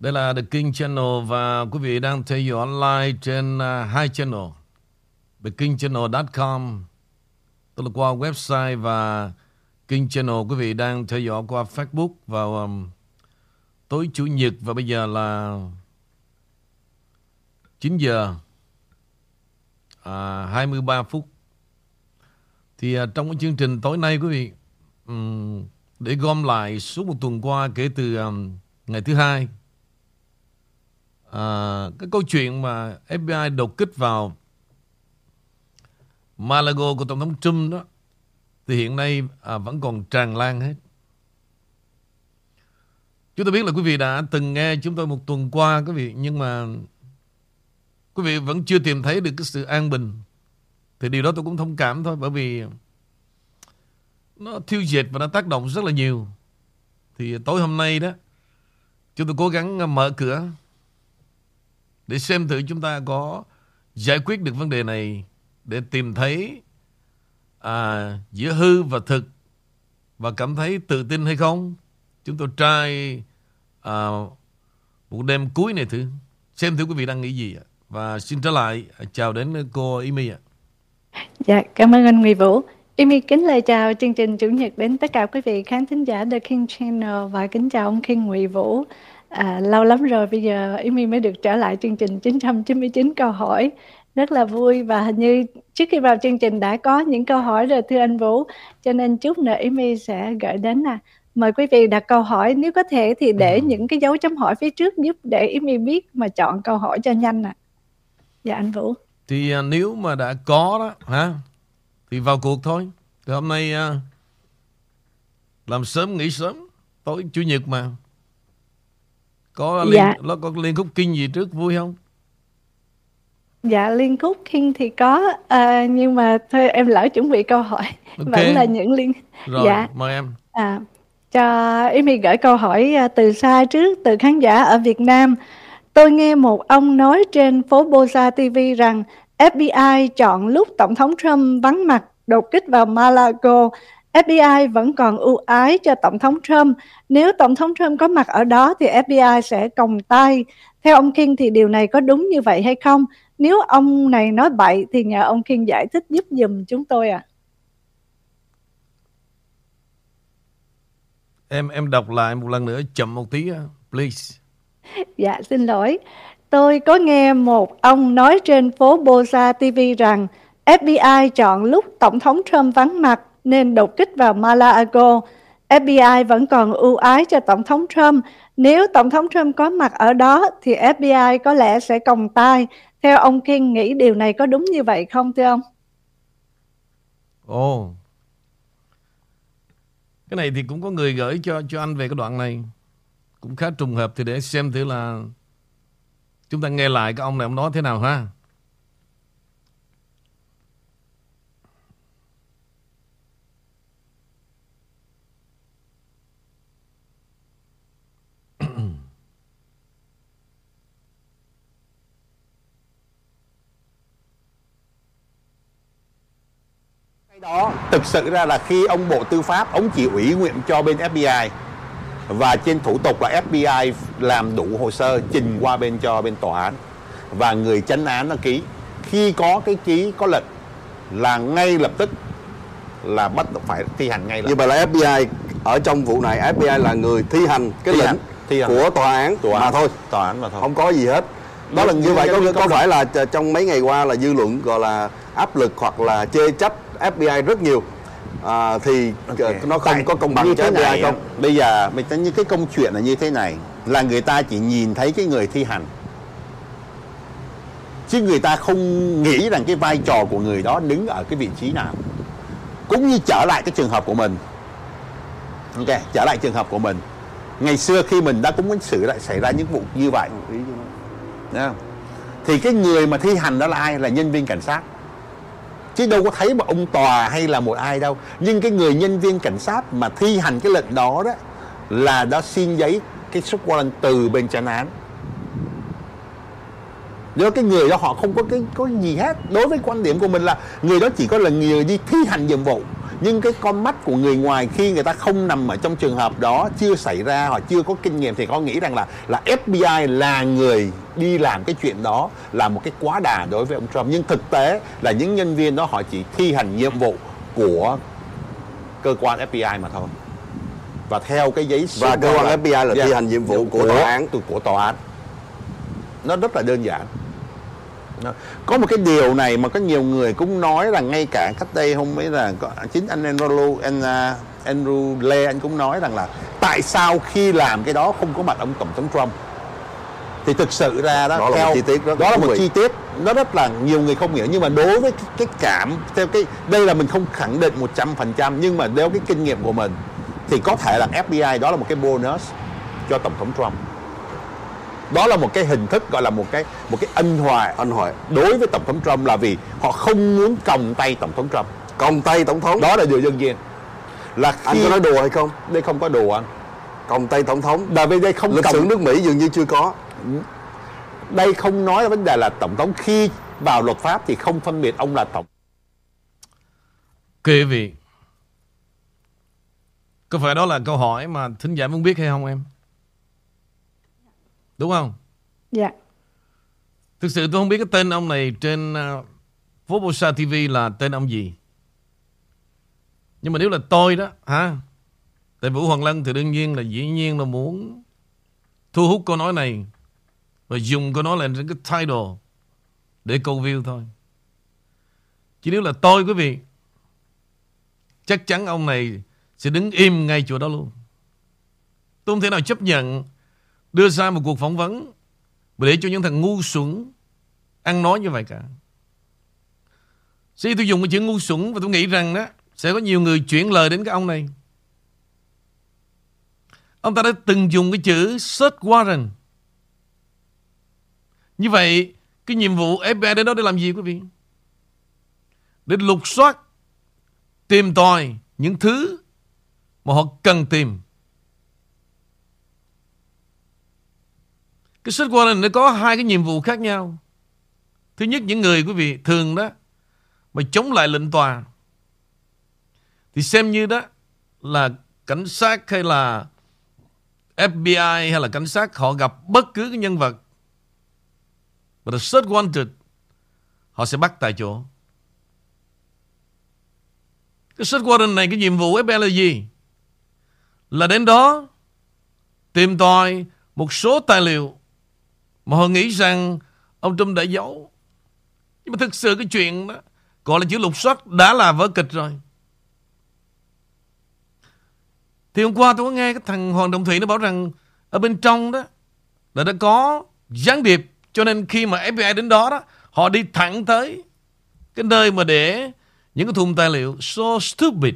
Đây là The King Channel và quý vị đang theo dõi online trên uh, hai channel. TheKingChannel.com Tức là qua website và King Channel quý vị đang theo dõi qua Facebook vào um, tối Chủ nhật và bây giờ là 9 giờ à, 23 phút. Thì uh, trong cái chương trình tối nay quý vị um, để gom lại suốt một tuần qua kể từ um, ngày thứ hai à, cái câu chuyện mà FBI đột kích vào Malago của Tổng thống Trump đó thì hiện nay à, vẫn còn tràn lan hết. Chúng tôi biết là quý vị đã từng nghe chúng tôi một tuần qua quý vị nhưng mà quý vị vẫn chưa tìm thấy được cái sự an bình. Thì điều đó tôi cũng thông cảm thôi bởi vì nó thiêu diệt và nó tác động rất là nhiều. Thì tối hôm nay đó chúng tôi cố gắng mở cửa để xem thử chúng ta có giải quyết được vấn đề này để tìm thấy à, giữa hư và thực và cảm thấy tự tin hay không. Chúng tôi try à, một đêm cuối này thử xem thử quý vị đang nghĩ gì ạ. Và xin trở lại à, chào đến cô Amy ạ. Dạ, cảm ơn anh Nguyễn Vũ. Amy kính lời chào chương trình Chủ nhật đến tất cả quý vị khán thính giả The King Channel và kính chào ông King Nguyễn Vũ. À, lâu lắm rồi bây giờ Amy mới được trở lại chương trình 999 câu hỏi. Rất là vui và hình như trước khi vào chương trình đã có những câu hỏi rồi thưa anh Vũ. Cho nên chút nữa Amy sẽ gửi đến nè. Mời quý vị đặt câu hỏi nếu có thể thì để ừ. những cái dấu chấm hỏi phía trước giúp để Amy biết mà chọn câu hỏi cho nhanh nè. Dạ anh Vũ. Thì à, nếu mà đã có đó hả thì vào cuộc thôi. Thì hôm nay à, làm sớm nghỉ sớm tối chủ nhật mà có liên, dạ. nó có liên khúc kinh gì trước vui không dạ liên khúc kinh thì có à, nhưng mà thôi em lỡ chuẩn bị câu hỏi okay. vẫn là những liên rồi dạ. mời em à, cho Amy gửi câu hỏi à, từ xa trước từ khán giả ở Việt Nam tôi nghe một ông nói trên phố Bosa TV rằng FBI chọn lúc Tổng thống Trump vắng mặt đột kích vào Malago FBI vẫn còn ưu ái cho Tổng thống Trump. Nếu Tổng thống Trump có mặt ở đó thì FBI sẽ còng tay. Theo ông King thì điều này có đúng như vậy hay không? Nếu ông này nói bậy thì nhờ ông King giải thích giúp dùm chúng tôi ạ. À. Em em đọc lại một lần nữa chậm một tí please. Dạ xin lỗi. Tôi có nghe một ông nói trên phố Bosa TV rằng FBI chọn lúc Tổng thống Trump vắng mặt nên đột kích vào Malago. FBI vẫn còn ưu ái cho Tổng thống Trump. Nếu Tổng thống Trump có mặt ở đó thì FBI có lẽ sẽ còng tay. Theo ông King nghĩ điều này có đúng như vậy không thưa ông? Ồ, oh. cái này thì cũng có người gửi cho cho anh về cái đoạn này. Cũng khá trùng hợp thì để xem thử là chúng ta nghe lại cái ông này ông nói thế nào ha. Đó. Thực sự ra là khi ông Bộ Tư pháp ông chỉ ủy nguyện cho bên FBI và trên thủ tục là FBI làm đủ hồ sơ trình qua bên cho bên tòa án. Và người chánh án nó ký. Khi có cái ký có lệnh là ngay lập tức là bắt phải thi hành ngay lập như vậy là FBI ở trong vụ này FBI là người thi hành cái thi lệnh hành, thi hành. của tòa án tòa án. mà thôi. Tòa án mà thôi. Không có gì hết. Đó là như vậy có, có phải là trong mấy ngày qua là dư luận gọi là áp lực hoặc là chê trách FBI rất nhiều. À, thì okay. nó không Tại có công bằng như thế này không? bây giờ mình thấy những cái công chuyện là như thế này là người ta chỉ nhìn thấy cái người thi hành. Chứ người ta không nghĩ rằng cái vai trò của người đó đứng ở cái vị trí nào. Cũng như trở lại cái trường hợp của mình. Ok trở lại trường hợp của mình. Ngày xưa khi mình đã cũng xử lại xảy ra những vụ như vậy. Đấy không? thì cái người mà thi hành đó là ai? Là nhân viên cảnh sát chứ đâu có thấy một ông tòa hay là một ai đâu. Nhưng cái người nhân viên cảnh sát mà thi hành cái lệnh đó đó là đã xin giấy cái xuất warrant từ bên chánh án. Do cái người đó họ không có cái, có gì hết. Đối với quan điểm của mình là người đó chỉ có là người đi thi hành nhiệm vụ nhưng cái con mắt của người ngoài khi người ta không nằm ở trong trường hợp đó chưa xảy ra hoặc chưa có kinh nghiệm thì có nghĩ rằng là là FBI là người đi làm cái chuyện đó là một cái quá đà đối với ông Trump. Nhưng thực tế là những nhân viên đó họ chỉ thi hành nhiệm vụ của cơ quan FBI mà thôi. Và theo cái giấy và cơ quan FBI là thi hành nhiệm vụ của, của tòa án. của tòa án. Nó rất là đơn giản có một cái điều này mà có nhiều người cũng nói là ngay cả cách đây không mấy là chính anh Andrew anh uh, Andrew Lê anh cũng nói rằng là tại sao khi làm cái đó không có mặt ông tổng thống Trump? Thì thực sự ra đó, đó là theo, một chi tiết đó là một chi tiết nó rất là nhiều người không hiểu. Nhưng mà đối với cái, cái cảm theo cái đây là mình không khẳng định một trăm phần trăm nhưng mà theo cái kinh nghiệm của mình thì có thể là FBI đó là một cái bonus cho tổng thống Trump đó là một cái hình thức gọi là một cái một cái ân hòa ân hòa đối với tổng thống Trump là vì họ không muốn còng tay tổng thống Trump. Còng tay tổng thống? Đó là điều dân nhiên. Là khi... anh có nói đùa hay không? Đây không có đùa anh. Còng tay tổng thống? Là vì đây không lịch sử nước Mỹ dường như chưa có. Đây không nói là vấn đề là tổng thống khi vào luật pháp thì không phân biệt ông là tổng quý vị có phải đó là câu hỏi mà thính giả muốn biết hay không em Đúng không? Dạ. Thực sự tôi không biết cái tên ông này trên uh, Fobosa TV là tên ông gì. Nhưng mà nếu là tôi đó, hả? Tại Vũ Hoàng Lân thì đương nhiên là dĩ nhiên là muốn thu hút câu nói này và dùng câu nói là cái title để câu view thôi. Chỉ nếu là tôi quý vị, chắc chắn ông này sẽ đứng im ngay chỗ đó luôn. Tôi không thể nào chấp nhận đưa ra một cuộc phỏng vấn để cho những thằng ngu xuẩn ăn nói như vậy cả. Sĩ tôi dùng cái chữ ngu xuẩn và tôi nghĩ rằng đó sẽ có nhiều người chuyển lời đến cái ông này. Ông ta đã từng dùng cái chữ search warrant. Như vậy, cái nhiệm vụ FBI đến đó để làm gì quý vị? Để lục soát, tìm tòi những thứ mà họ cần tìm. Cái sách warrant nó có hai cái nhiệm vụ khác nhau. Thứ nhất, những người quý vị thường đó mà chống lại lệnh tòa thì xem như đó là cảnh sát hay là FBI hay là cảnh sát, họ gặp bất cứ cái nhân vật mà the search wanted họ sẽ bắt tại chỗ. Cái search warrant này, cái nhiệm vụ FBI là gì? Là đến đó tìm tòi một số tài liệu mà họ nghĩ rằng ông Trump đã giấu. Nhưng mà thực sự cái chuyện đó gọi là chữ lục soát đã là vở kịch rồi. Thì hôm qua tôi có nghe cái thằng Hoàng Đồng Thủy nó bảo rằng ở bên trong đó là đã có gián điệp cho nên khi mà FBI đến đó đó, họ đi thẳng tới cái nơi mà để những cái thùng tài liệu so stupid.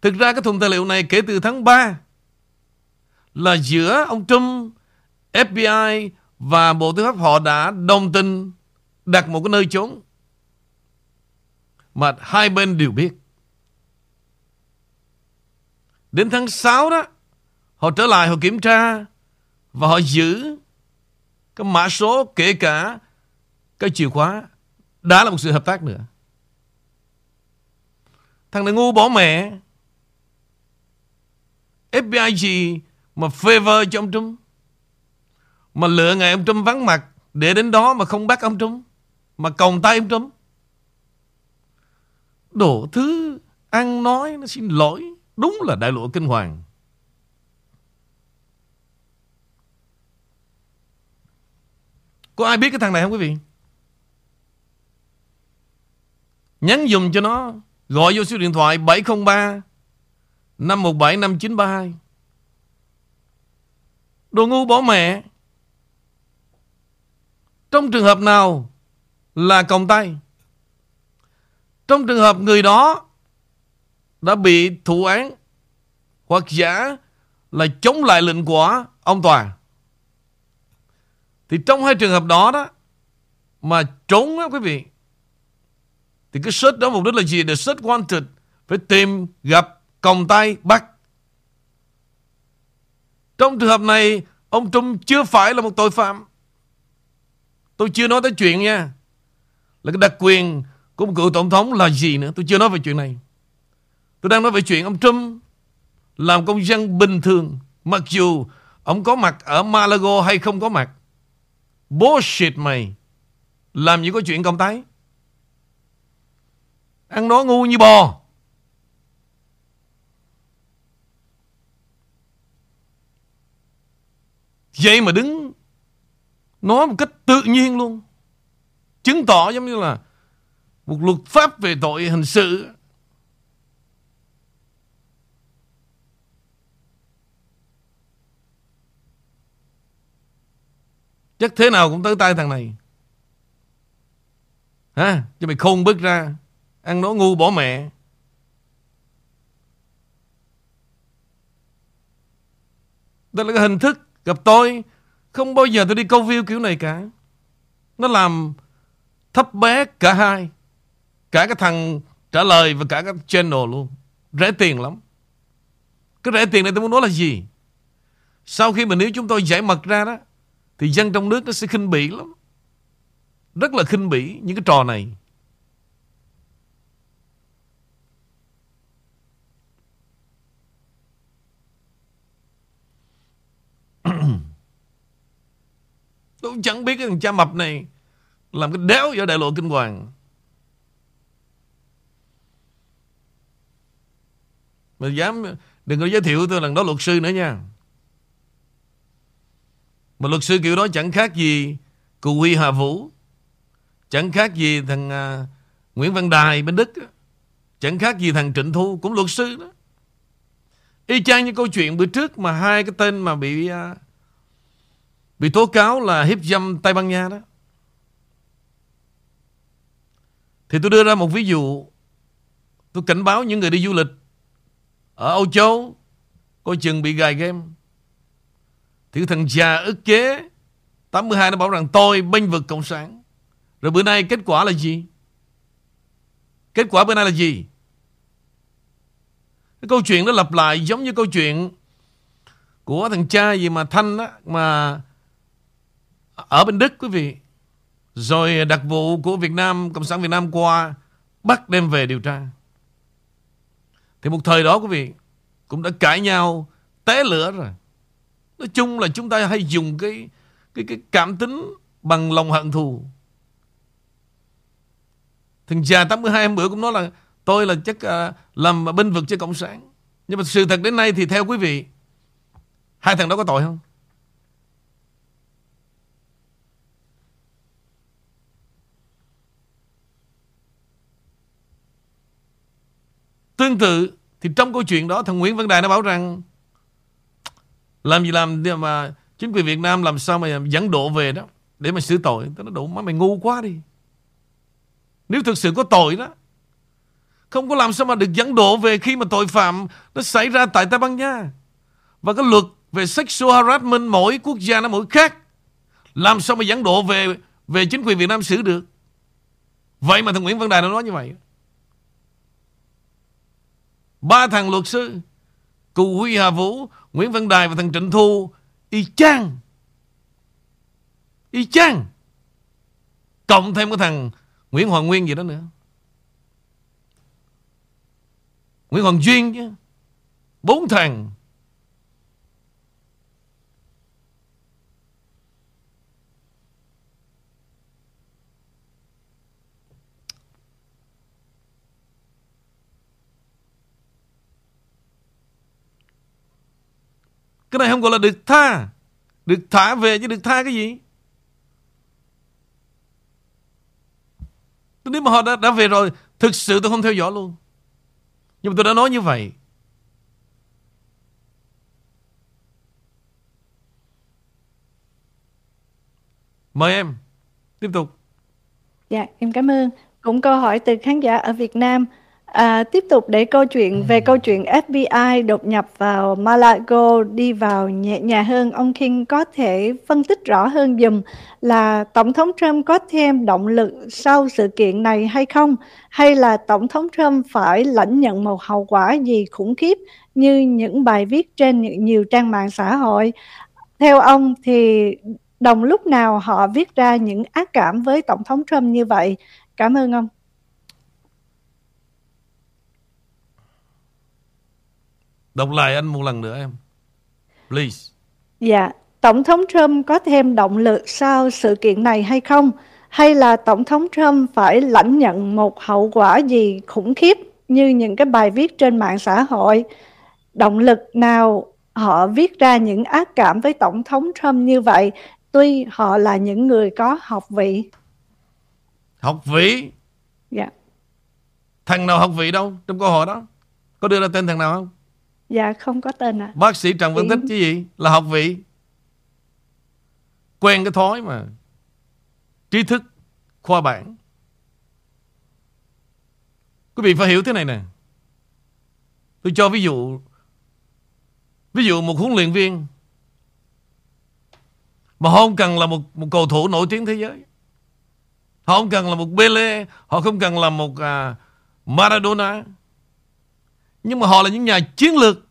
Thực ra cái thùng tài liệu này kể từ tháng 3 là giữa ông Trump FBI và Bộ Tư pháp họ đã đồng tình đặt một cái nơi trốn mà hai bên đều biết. Đến tháng 6 đó, họ trở lại họ kiểm tra và họ giữ cái mã số kể cả cái chìa khóa đã là một sự hợp tác nữa. Thằng này ngu bỏ mẹ. FBI gì mà favor cho ông Trump. Mà lựa ngày ông Trump vắng mặt, Để đến đó mà không bắt ông Trump, Mà còng tay ông Trump. Đổ thứ Ăn nói nó xin lỗi, Đúng là đại lộ kinh hoàng. Có ai biết cái thằng này không quý vị? Nhắn dùm cho nó, Gọi vô số điện thoại 703 517 5932 Đồ ngu bỏ mẹ trong trường hợp nào là còng tay? Trong trường hợp người đó đã bị thụ án hoặc giả là chống lại lệnh của ông tòa. Thì trong hai trường hợp đó đó mà trốn á quý vị, thì cái search đó mục đích là gì? The search wanted, phải tìm gặp còng tay bắt. Trong trường hợp này, ông Trung chưa phải là một tội phạm Tôi chưa nói tới chuyện nha Là cái đặc quyền của một cựu tổng thống là gì nữa Tôi chưa nói về chuyện này Tôi đang nói về chuyện ông Trump làm công dân bình thường, mặc dù ông có mặt ở Malago hay không có mặt. Bullshit mày. Làm gì có chuyện công tái. Ăn nói ngu như bò. Vậy mà đứng nói một cách tự nhiên luôn. Chứng tỏ giống như là một luật pháp về tội hình sự. Chắc thế nào cũng tới tay thằng này. Hả? Cho mày khôn bước ra. Ăn nói ngu bỏ mẹ. Đó là cái hình thức gặp tôi. Không bao giờ tôi đi câu view kiểu này cả. Nó làm thấp bé cả hai. Cả cái thằng trả lời và cả cái channel luôn. Rẻ tiền lắm. Cái rẻ tiền này tôi muốn nói là gì? Sau khi mà nếu chúng tôi giải mật ra đó, thì dân trong nước nó sẽ khinh bỉ lắm. Rất là khinh bỉ những cái trò này. Tôi chẳng biết cái thằng cha mập này làm cái đéo ở đại lộ kinh hoàng. Mà dám đừng có giới thiệu tôi là đó luật sư nữa nha. Mà luật sư kiểu đó chẳng khác gì Cụ Huy Hà Vũ Chẳng khác gì thằng uh, Nguyễn Văn Đài bên Đức Chẳng khác gì thằng Trịnh Thu Cũng luật sư đó Y chang như câu chuyện bữa trước Mà hai cái tên mà bị uh, Bị tố cáo là hiếp dâm Tây Ban Nha đó Thì tôi đưa ra một ví dụ Tôi cảnh báo những người đi du lịch Ở Âu Châu Coi chừng bị gài game thì thằng già ức chế 82 nó bảo rằng tôi bênh vực Cộng sản. Rồi bữa nay kết quả là gì? Kết quả bữa nay là gì? Cái câu chuyện nó lặp lại giống như câu chuyện của thằng cha gì mà Thanh á, mà ở bên Đức quý vị. Rồi đặc vụ của Việt Nam, Cộng sản Việt Nam qua bắt đem về điều tra. Thì một thời đó quý vị cũng đã cãi nhau té lửa rồi. Nói chung là chúng ta hay dùng cái cái cái cảm tính bằng lòng hận thù. Thằng già 82 em bữa cũng nói là tôi là chắc uh, làm binh vực cho Cộng sản. Nhưng mà sự thật đến nay thì theo quý vị, hai thằng đó có tội không? Tương tự, thì trong câu chuyện đó, thằng Nguyễn Văn Đài nó bảo rằng, làm gì làm mà chính quyền Việt Nam làm sao mà dẫn độ về đó, để mà xử tội. Tôi nó đủ má, mày ngu quá đi. Nếu thực sự có tội đó, không có làm sao mà được dẫn độ về khi mà tội phạm nó xảy ra tại Tây Ban Nha. Và cái luật về sexual harassment mỗi quốc gia nó mỗi khác. Làm sao mà dẫn độ về về chính quyền Việt Nam xử được. Vậy mà thằng Nguyễn Văn Đài nó nói như vậy. Ba thằng luật sư, Cụ Huy Hà Vũ, Nguyễn Văn Đài và thằng Trịnh Thu, y chang. Y chang. Cộng thêm cái thằng Nguyễn Hoàng Nguyên gì đó nữa. Nguyễn Hoàng Duyên chứ. Bốn thằng. Cái này không gọi là được tha. Được thả về chứ được tha cái gì? Nếu mà họ đã, đã về rồi Thực sự tôi không theo dõi luôn. Nhưng mà tôi đã nói như vậy. Mời em Tiếp tục. Dạ em cảm ơn. Cũng câu hỏi từ khán giả ở Việt Nam. À, tiếp tục để câu chuyện về câu chuyện FBI đột nhập vào Malago đi vào nhẹ nhàng hơn, ông King có thể phân tích rõ hơn dùm là Tổng thống Trump có thêm động lực sau sự kiện này hay không? Hay là Tổng thống Trump phải lãnh nhận một hậu quả gì khủng khiếp như những bài viết trên nhiều trang mạng xã hội? Theo ông thì đồng lúc nào họ viết ra những ác cảm với Tổng thống Trump như vậy? Cảm ơn ông. Đọc lại anh một lần nữa em. Please. Dạ, Tổng thống Trump có thêm động lực sau sự kiện này hay không? Hay là Tổng thống Trump phải lãnh nhận một hậu quả gì khủng khiếp như những cái bài viết trên mạng xã hội? Động lực nào họ viết ra những ác cảm với Tổng thống Trump như vậy tuy họ là những người có học vị? Học vị? Dạ. Thằng nào học vị đâu trong câu hỏi đó? Có đưa ra tên thằng nào không? Dạ không có tên ạ. À. Bác sĩ Trần Văn Tích chứ gì? Là học vị. Quen cái thói mà. Trí thức khoa bản. Quý vị phải hiểu thế này nè. Tôi cho ví dụ Ví dụ một huấn luyện viên mà họ không cần là một một cầu thủ nổi tiếng thế giới. Họ không cần là một Pele, họ không cần là một uh, Maradona. Nhưng mà họ là những nhà chiến lược.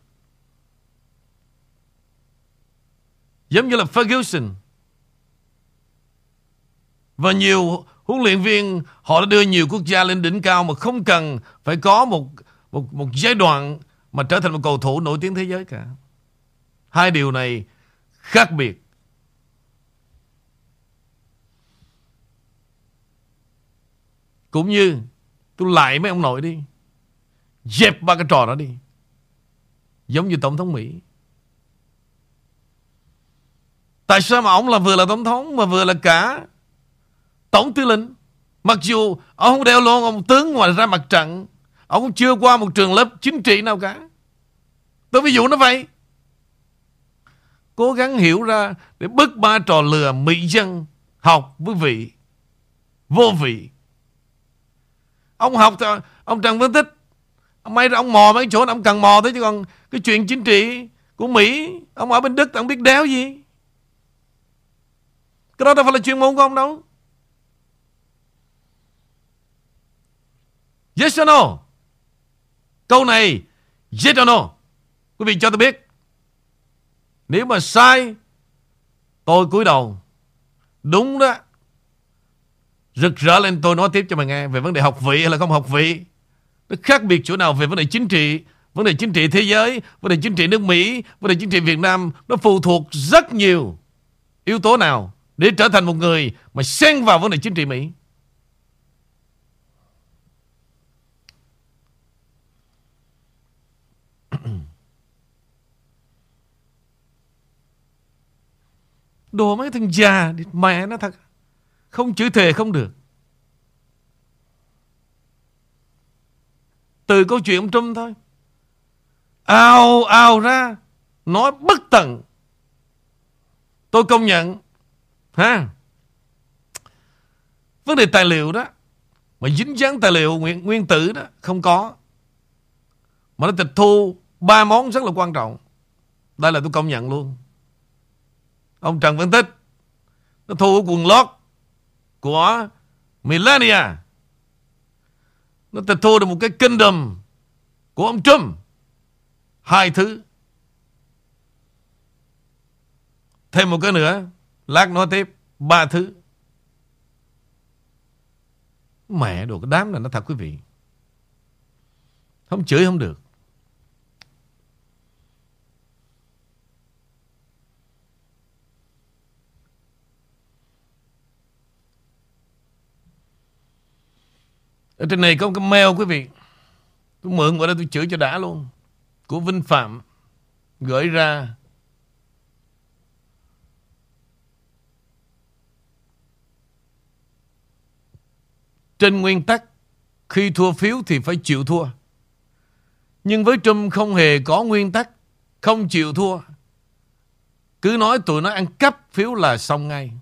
Giống như là Ferguson. Và nhiều huấn luyện viên, họ đã đưa nhiều quốc gia lên đỉnh cao mà không cần phải có một một một giai đoạn mà trở thành một cầu thủ nổi tiếng thế giới cả. Hai điều này khác biệt. Cũng như, tôi lại mấy ông nội đi. Dẹp ba cái trò đó đi. Giống như Tổng thống Mỹ. Tại sao mà ông là vừa là Tổng thống mà vừa là cả Tổng tư lệnh? Mặc dù ông không đeo luôn ông tướng ngoài ra mặt trận. Ông chưa qua một trường lớp chính trị nào cả. Tôi ví dụ nó vậy. Cố gắng hiểu ra để bứt ba trò lừa mỹ dân học với vị. Vô vị. Ông học ông Trần Văn Tích May ra ông mò mấy chỗ ông cần mò thôi chứ còn cái chuyện chính trị của Mỹ, ông ở bên Đức, ông biết đéo gì. Cái đó đâu phải là chuyên môn của ông đâu. Yes or no? Câu này, yes or no? Quý vị cho tôi biết. Nếu mà sai, tôi cúi đầu. Đúng đó. Rực rỡ lên, tôi nói tiếp cho mày nghe về vấn đề học vị hay là không học vị. Nó khác biệt chỗ nào về vấn đề chính trị, vấn đề chính trị thế giới, vấn đề chính trị nước Mỹ, vấn đề chính trị Việt Nam. Nó phụ thuộc rất nhiều yếu tố nào để trở thành một người mà xen vào vấn đề chính trị Mỹ. Đồ mấy thằng già Mẹ nó thật Không chữ thề không được Từ câu chuyện ông Trump thôi. Ao ao ra Nói bất tận. Tôi công nhận ha Vấn đề tài liệu đó Mà dính dáng tài liệu nguyên, nguyên tử đó Không có. Mà nó tịch thu ba món rất là quan trọng. Đây là tôi công nhận luôn. Ông Trần Văn Tích Nó thu quần lót Của Melania. Nó tịch thu được một cái kingdom Của ông Trump. Hai thứ. Thêm một cái nữa. Lát nói tiếp. Ba thứ. Mẹ đồ, cái đám này nó thật quý vị. Không chửi không được. Ở trên này có một cái mail, quý vị. Tôi mượn vào đây tôi chửi cho đã luôn. Của Vinh Phạm Gửi ra. Trên nguyên tắc, Khi thua phiếu thì phải chịu thua. Nhưng với Trump không hề có nguyên tắc Không chịu thua. Cứ nói tụi nó ăn cắp phiếu là xong ngay.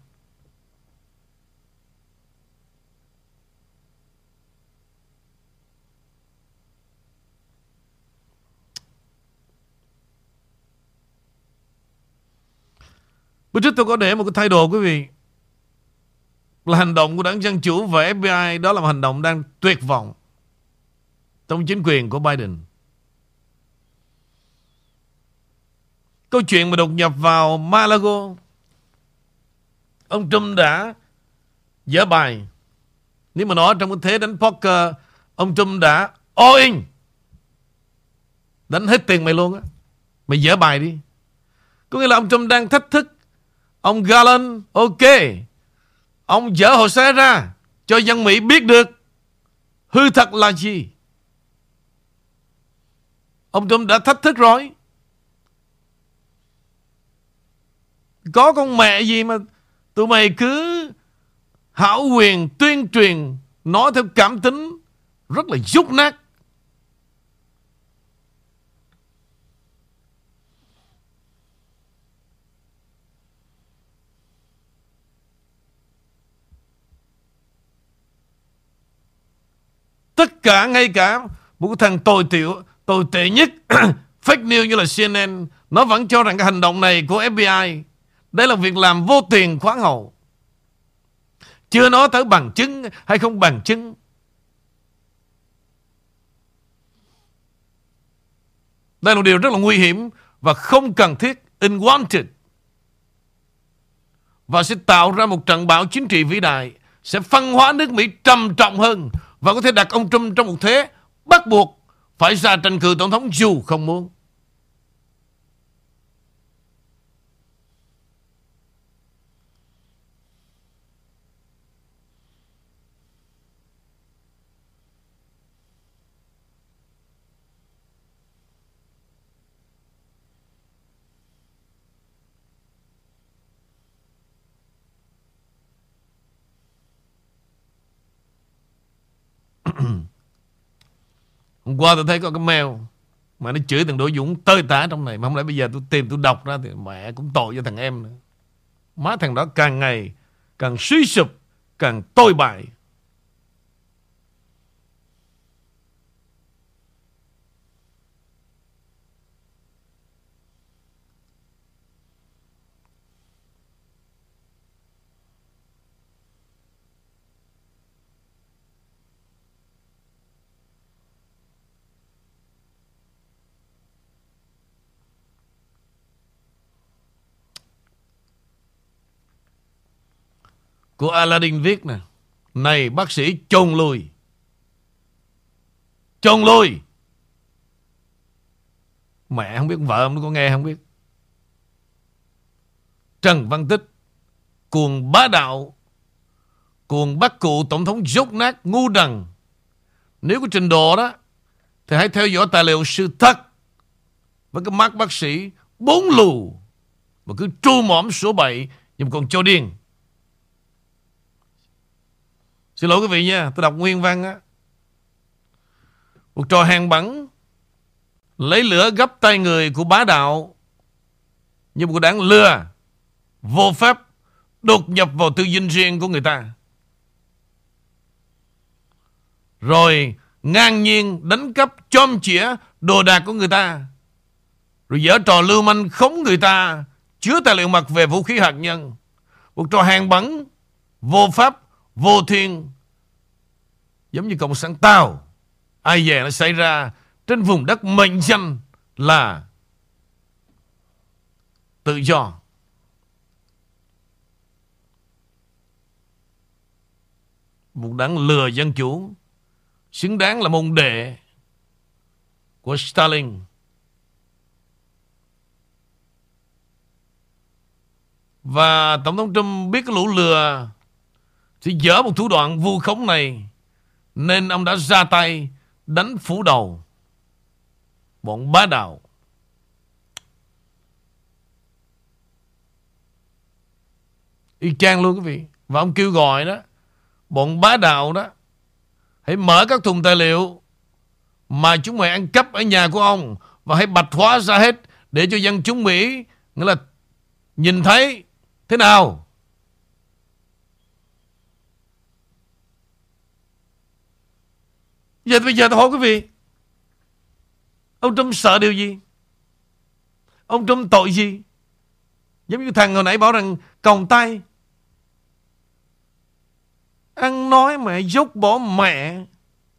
Bữa trước tôi có để một cái thay đồ quý vị. Là hành động của đảng Dân Chủ và FBI Đó là một hành động đang tuyệt vọng Trong chính quyền của Biden. Câu chuyện mà đột nhập vào Malago Ông Trump đã dở bài. Nếu mà nói trong cái thế đánh poker, Ông Trump đã all in. Đánh hết tiền mày luôn á. Mày dỡ bài đi. Có nghĩa là ông Trump đang thách thức Ông Garland, ok. Ông dỡ hồ sơ ra, Cho dân Mỹ biết được Hư thật là gì. Ông Trump đã thách thức rồi. Có con mẹ gì mà Tụi mày cứ Hảo quyền tuyên truyền, Nói theo cảm tính, Rất là dốt nát. Tất cả ngay cả một cái thằng tồi tiểu, tồi tệ nhất fake news như là CNN nó vẫn cho rằng cái hành động này của FBI đây là việc làm vô tiền khoáng hậu. Chưa nói tới bằng chứng hay không bằng chứng. Đây là một điều rất là nguy hiểm và không cần thiết, unwanted. Và sẽ tạo ra một trận bão chính trị vĩ đại, sẽ phân hóa nước Mỹ trầm trọng hơn và có thể đặt ông Trump trong một thế bắt buộc phải ra tranh cử tổng thống dù không muốn. Hôm qua tôi thấy có cái mail Mà nó chửi thằng Đỗ Dũng tơi tả trong này, Mà không lẽ bây giờ tôi tìm tôi đọc ra Thì mẹ cũng tội cho thằng em nữa. Má thằng đó càng ngày Càng suy sụp, Càng tồi bại. Của Aladdin viết nè. Này, bác sĩ, chôn lùi. Chôn lùi. Mẹ không biết, vợ ông có nghe, không biết. Trần Văn Tích. Cuồng bá đạo. Cuồng bắt cụ tổng thống dốt nát ngu đần. Nếu có trình độ đó. Thì hãy theo dõi tài liệu sự thật. Với cái mắt bác sĩ bốn lù. Mà cứ tru mõm số bậy. Nhưng còn cho điên. Xin lỗi quý vị nha, Tôi đọc nguyên văn á. Một trò hàng bắn Lấy lửa gấp tay người của bá đạo, Như một đáng lừa, Vô pháp Đột nhập vào tư dinh riêng của người ta. Rồi ngang nhiên đánh cắp chom chĩa đồ đạc của người ta. Rồi dở trò lưu manh khống người ta, Chứa tài liệu mật về vũ khí hạt nhân. Một trò hàng bắn Vô pháp vô thiên. Giống như cộng sản Tàu ai về nó xảy ra trên vùng đất mệnh danh là tự do. Một đảng lừa dân chủ. Xứng đáng là môn đệ của Stalin. Và tổng thống Trump biết cái lũ lừa thì dỡ một thủ đoạn vu khống này, Nên ông đã ra tay, Đánh phủ đầu Bọn bá đạo. Y chang luôn quý vị, Và ông kêu gọi đó, Bọn bá đạo đó, Hãy mở các thùng tài liệu Mà chúng mày ăn cắp ở nhà của ông, Và hãy bạch hóa ra hết Để cho dân chúng Mỹ, Nghĩa là nhìn thấy Thế nào? Vậy bây giờ tôi hỏi quý vị, Ông Trump sợ điều gì? Ông Trump tội gì? Giống như thằng hồi nãy bảo rằng Còng tay. Ăn nói mẹ dốc bỏ mẹ,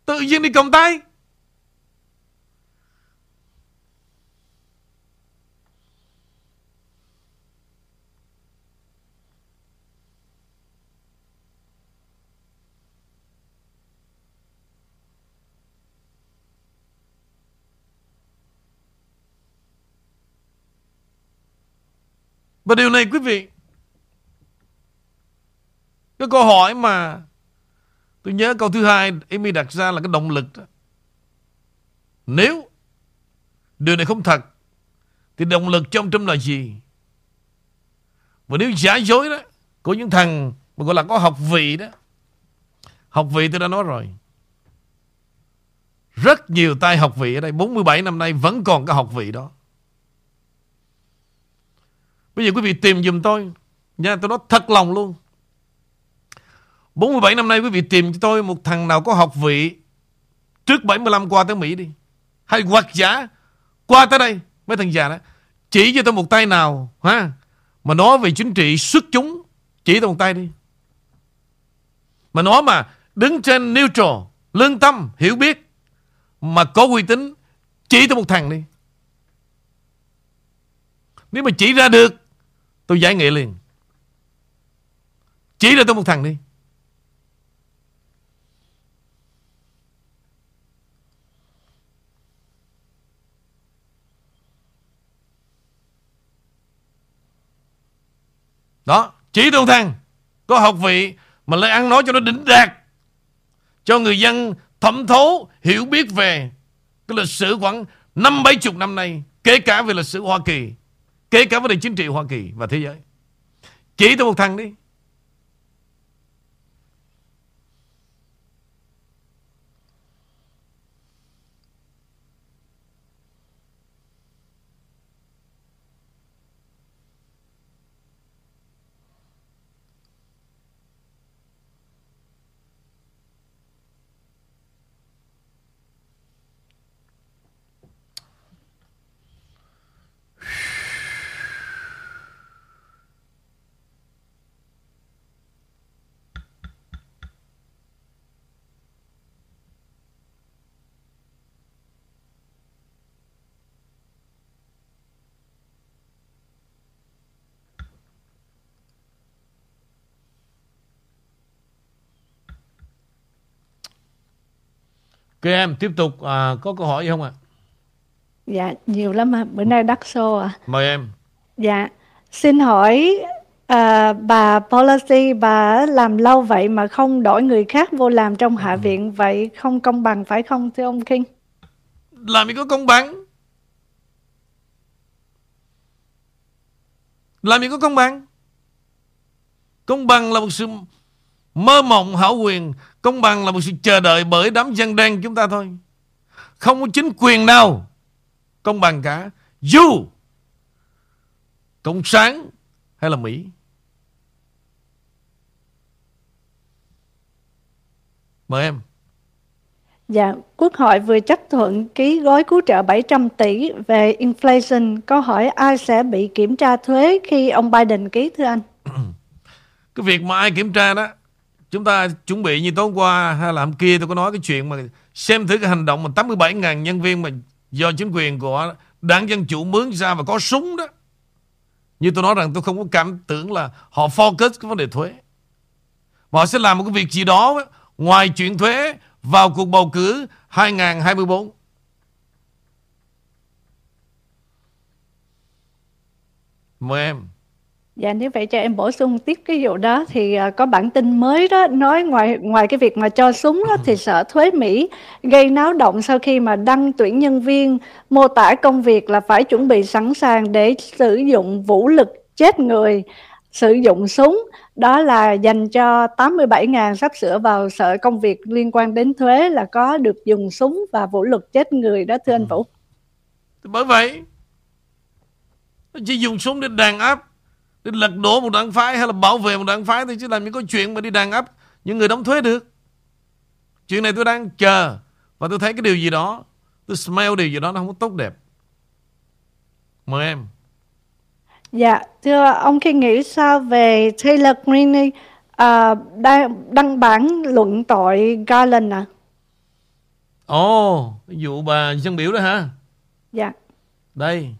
Tự nhiên đi còng tay. Và điều này, quý vị, Cái câu hỏi mà Tôi nhớ câu thứ hai Amy đặt ra là cái động lực đó. Nếu Điều này không thật, Thì động lực trong trong là gì Và nếu giả dối đó, Của những thằng mà gọi là có học vị đó, Học vị tôi đã nói rồi, Rất nhiều tay học vị ở đây 47 năm nay vẫn còn cái học vị đó Bây giờ quý vị tìm giùm tôi. Nha tôi nói thật lòng luôn. 47 năm nay quý vị tìm cho tôi Một thằng nào có học vị Trước 75 qua tới Mỹ đi. Hay hoặc giả Qua tới đây. Mấy thằng già đó Chỉ cho tôi một tay nào ha Mà nói về chính trị xuất chúng Chỉ tôi một tay đi. Mà nói mà đứng trên neutral Lương tâm, hiểu biết Mà có uy tín Chỉ tôi một thằng đi. Nếu mà chỉ ra được Tôi giải nghệ liền. Chỉ ra tôi một thằng đi. Đó, Chỉ tôi một thằng. Có học vị Mà lại ăn nói cho nó đỉnh đạt. Cho người dân thẩm thấu, Hiểu biết về Cái lịch sử khoảng năm bảy chục năm nay, Kể cả về lịch sử Hoa Kỳ. Kể cả vấn đề chính trị Hoa Kỳ và thế giới. Chỉ tôi một thằng đi. Các em tiếp tục à, có câu hỏi gì không ạ? Dạ, nhiều lắm ạ. Bữa nay đắt xô ạ. Mời em. Dạ, xin hỏi à, bà Policy bà làm lâu vậy mà không đổi người khác vô làm trong Hạ viện vậy không công bằng phải không thưa ông King? Làm gì có công bằng? Làm gì có công bằng? Công bằng là một sự mơ mộng hảo quyền Công bằng là một sự chờ đợi bởi đám dân đen chúng ta thôi Không có chính quyền nào Công bằng cả Dù Cộng sản hay là Mỹ Mời em Dạ, Quốc hội vừa chấp thuận ký gói cứu trợ 700 tỷ về inflation. Câu hỏi ai sẽ bị kiểm tra thuế khi ông Biden ký thưa anh? Cái việc mà ai kiểm tra đó Chúng ta chuẩn bị như tối qua hay làm kia tôi có nói cái chuyện mà xem thử cái hành động mà 87.000 nhân viên mà do chính quyền của đảng Dân Chủ mướn ra và có súng đó. Như tôi nói rằng tôi không có cảm tưởng là họ focus cái vấn đề thuế. Mà họ sẽ làm một cái việc gì đó ngoài chuyện thuế vào cuộc bầu cử 2024. Mời em. Dạ nếu vậy cho em bổ sung tiếp cái vụ đó thì uh, có bản tin mới đó nói ngoài ngoài cái việc mà cho súng đó, thì Sở Thuế Mỹ gây náo động sau khi mà đăng tuyển nhân viên mô tả công việc là phải chuẩn bị sẵn sàng để sử dụng vũ lực chết người, sử dụng súng. Đó là dành cho 87.000 sắp sửa vào sở công việc liên quan đến thuế là có được dùng súng và vũ lực chết người đó thưa anh Vũ. Bởi vậy chỉ dùng súng để đàn áp để lật đổ một đảng phái hay là bảo vệ một đảng phái thì chứ làm những cái chuyện mà đi đàn áp những người đóng thuế được. Chuyện này tôi đang chờ và tôi thấy cái điều gì đó, tôi smell điều gì đó nó không có tốt đẹp. Mời em. Dạ, thưa ông khi nghĩ sao về Taylor Greene uh, đăng, đăng bản luận tội Garland à? Ồ, oh, vụ bà dân biểu đó hả? Dạ. Đây.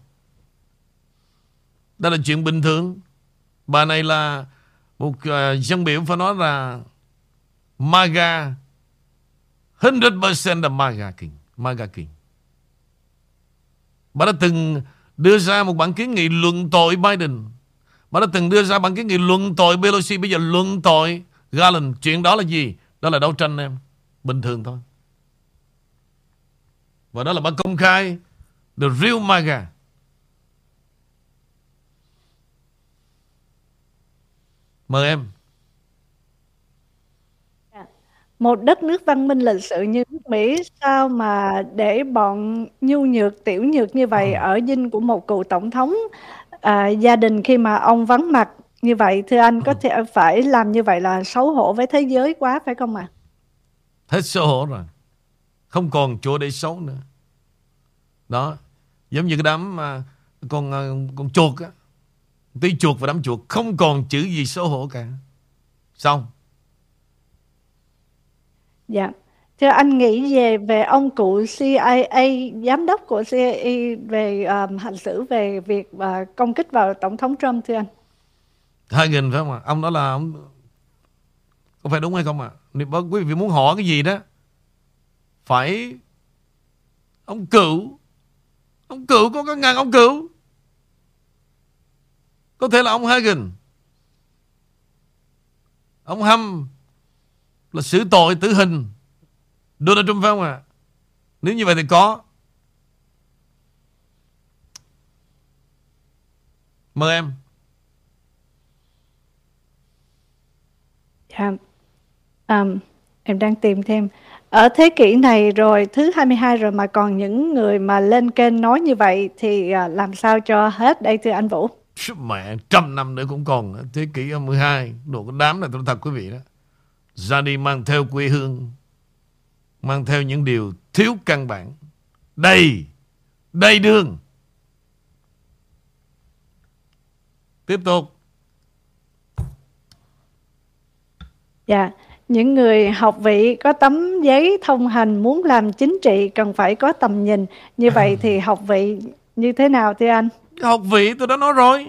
Đây là chuyện bình thường. Bà này là một uh, dân biểu phải nói là MAGA 100% là MAGA King. MAGA King. Bà đã từng đưa ra một bản kiến nghị luận tội Biden. bà đã từng đưa ra bản kiến nghị luận tội Pelosi Bây giờ luận tội Garland Chuyện đó là gì? Đó là đấu tranh em Bình thường thôi Và đó là bà công khai The real MAGA Mời em một đất nước văn minh lịch sự như nước Mỹ sao mà để bọn nhu nhược tiểu nhược như vậy Ờ. ở dinh của một cựu tổng thống à, gia đình khi mà ông vắng mặt như vậy thưa anh có Ờ. thể phải làm như vậy là xấu hổ với thế giới quá phải không ạ? Hết xấu hổ rồi Không còn chỗ để xấu nữa Đó Giống như cái đám mà con, ờ, con chuột á Tí chuột và đám chuột Không còn chữ gì xấu hổ cả Xong Dạ. Thưa anh nghĩ về về ông cụ CIA, giám đốc của CIA về um, hành xử về việc uh, công kích vào tổng thống Trump thưa anh? Hagen phải không ạ? Ông đó là ông Có phải đúng hay không ạ? Nếu quý vị muốn hỏi cái gì đó Phải Ông cựu Ông cựu có cái ngàn ông cựu có thể là ông Hagen Ông Hâm Là xử tội tử hình Donald Trump phải không ạ? Nếu như vậy thì có Mời em Dạ. Um, em đang tìm thêm. Ở thế kỷ này rồi, thứ 22 rồi mà còn những người mà lên kênh nói như vậy thì à, làm sao cho hết đây thưa anh Vũ? Chứ Mẹ, trăm năm nữa cũng còn Thế kỷ 12 Đồ cái đám này tôi thật quý vị đó Ra đi mang theo quê hương, Mang theo những điều thiếu căn bản Đầy Đầy đường Tiếp tục Dạ. Những người học vị có tấm giấy thông hành muốn làm chính trị cần phải có tầm nhìn. Như vậy thì học vị như thế nào thưa anh? Cái học vị tôi đã nói rồi.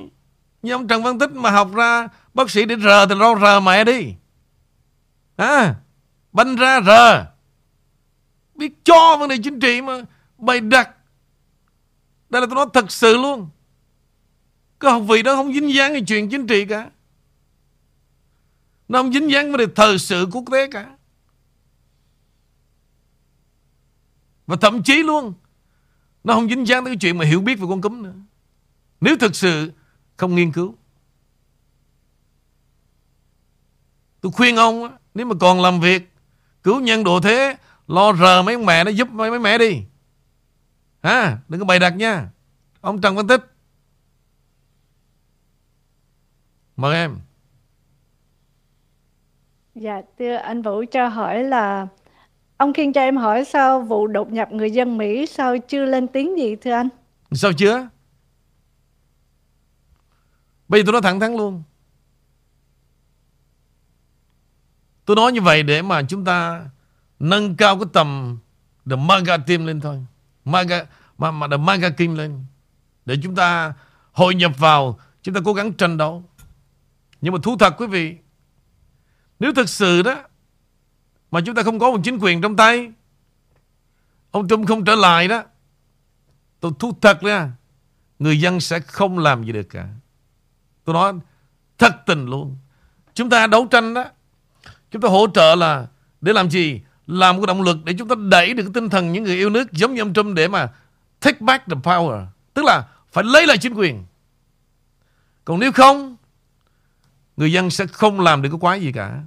Như ông Trần Văn Tích mà học ra Bác sĩ để rờ thì lo rờ mẹ đi. À Banh ra rờ. Biết cho vấn đề chính trị mà Bày đặt. Đây là tôi nói thật sự luôn. Cái học vị đó không dính dáng cái chuyện chính trị cả. Nó không dính dáng vấn đề thời sự quốc tế cả. Và thậm chí luôn, Nó không dính dáng tới cái chuyện mà hiểu biết về con cúm nữa. Nếu thực sự không nghiên cứu Tôi khuyên ông Nếu mà còn làm việc Cứu nhân độ thế Lo rờ mấy mẹ nó giúp mấy, mấy mẹ đi. Ha Đừng có bày đặt nha. Ông Trần Văn Tích. Mời em. Dạ, thưa anh Vũ cho hỏi là ông Khiên cho em hỏi sao vụ đột nhập người dân Mỹ sao chưa lên tiếng gì thưa anh? Sao chưa Bây giờ tôi nói thẳng thắn luôn. Tôi nói như vậy để mà chúng ta Nâng cao cái tầm The MAGA team lên thôi. MAGA mà, mà The MAGA King lên. Để chúng ta hội nhập vào Chúng ta cố gắng tranh đấu. Nhưng mà thú thật quý vị Nếu thực sự đó Mà chúng ta không có một chính quyền trong tay Ông Trump không trở lại đó Tôi thú thật nha Người dân sẽ không làm gì được cả. Tôi nói, thật tình luôn. Chúng ta đấu tranh đó. Chúng ta hỗ trợ là Để làm gì? Làm một cái động lực để chúng ta đẩy được cái tinh thần Những người yêu nước giống như ông Trump Để mà take back the power. Tức là phải lấy lại chính quyền. Còn nếu không, Người dân sẽ không làm được cái quái gì cả.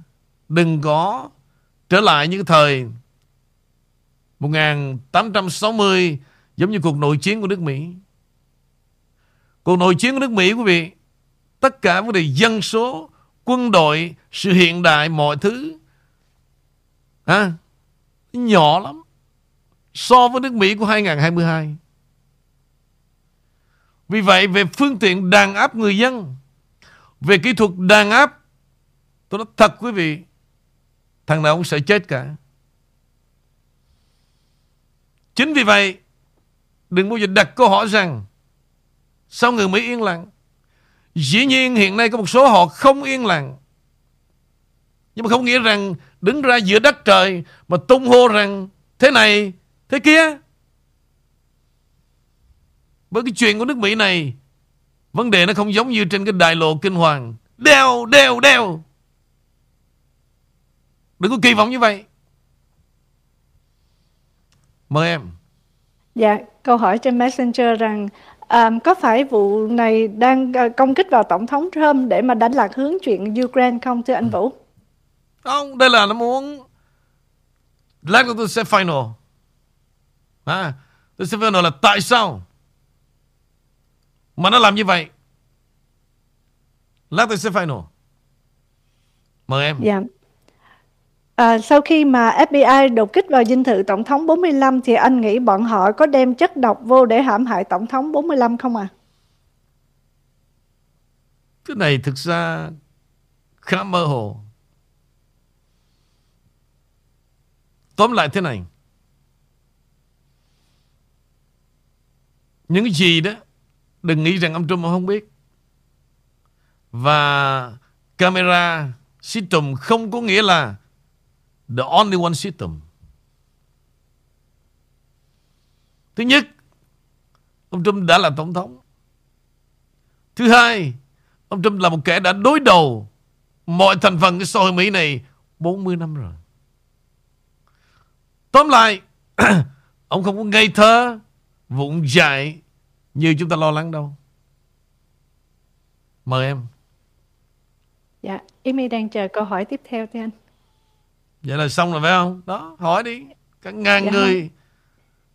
Đừng có Trở lại như cái thời 1860 Giống như cuộc nội chiến của nước Mỹ. Cuộc nội chiến của nước Mỹ, quý vị Tất cả vấn đề dân số Quân đội Sự hiện đại mọi thứ. À, Nhỏ lắm. So với nước Mỹ của 2022 Vì vậy về phương tiện đàn áp người dân Về kỹ thuật đàn áp Tôi nói thật quý vị Thằng nào cũng sẽ chết cả. Chính vì vậy Đừng bao giờ đặt câu hỏi rằng Sao người Mỹ yên lặng? Dĩ nhiên hiện nay có một số họ không yên lặng Nhưng mà không nghĩa rằng Đứng ra giữa đất trời Mà tung hô rằng Thế này Thế kia Bởi cái chuyện của nước Mỹ này Vấn đề nó không giống như trên cái đại lộ kinh hoàng. Đeo, đeo, đeo. Đừng có kỳ vọng như vậy. Mời em. Dạ, câu hỏi trên Messenger rằng um, có phải vụ này đang uh, công kích vào Tổng thống Trump để mà đánh lạc hướng chuyện Ukraine không thưa anh Vũ? Không, đây là nó muốn Lát nữa tôi sẽ final. À, Tôi sẽ final là tại sao Mà nó làm như vậy? Lát tôi sẽ final. Mời em. Dạ À, sau khi mà FBI đột kích vào dinh thự Tổng thống 45 thì anh nghĩ bọn họ có đem chất độc vô để hãm hại Tổng thống 45 không à? Cái này thực ra khá mơ hồ. Tóm lại thế này. Những cái gì đó đừng nghĩ rằng ông Trump không biết. Và camera system không có nghĩa là the only one system. Thứ nhất, ông Trump đã là tổng thống. Thứ hai, ông Trump là một kẻ đã đối đầu mọi thành phần cái xã hội Mỹ này 40 năm rồi. Tóm lại, ông không có ngây thơ, vụng dại như chúng ta lo lắng đâu. Mời em. Dạ, Amy đang chờ câu hỏi tiếp theo thưa anh. Vậy là xong rồi phải không? Đó, hỏi đi. Cả ngàn Dạ người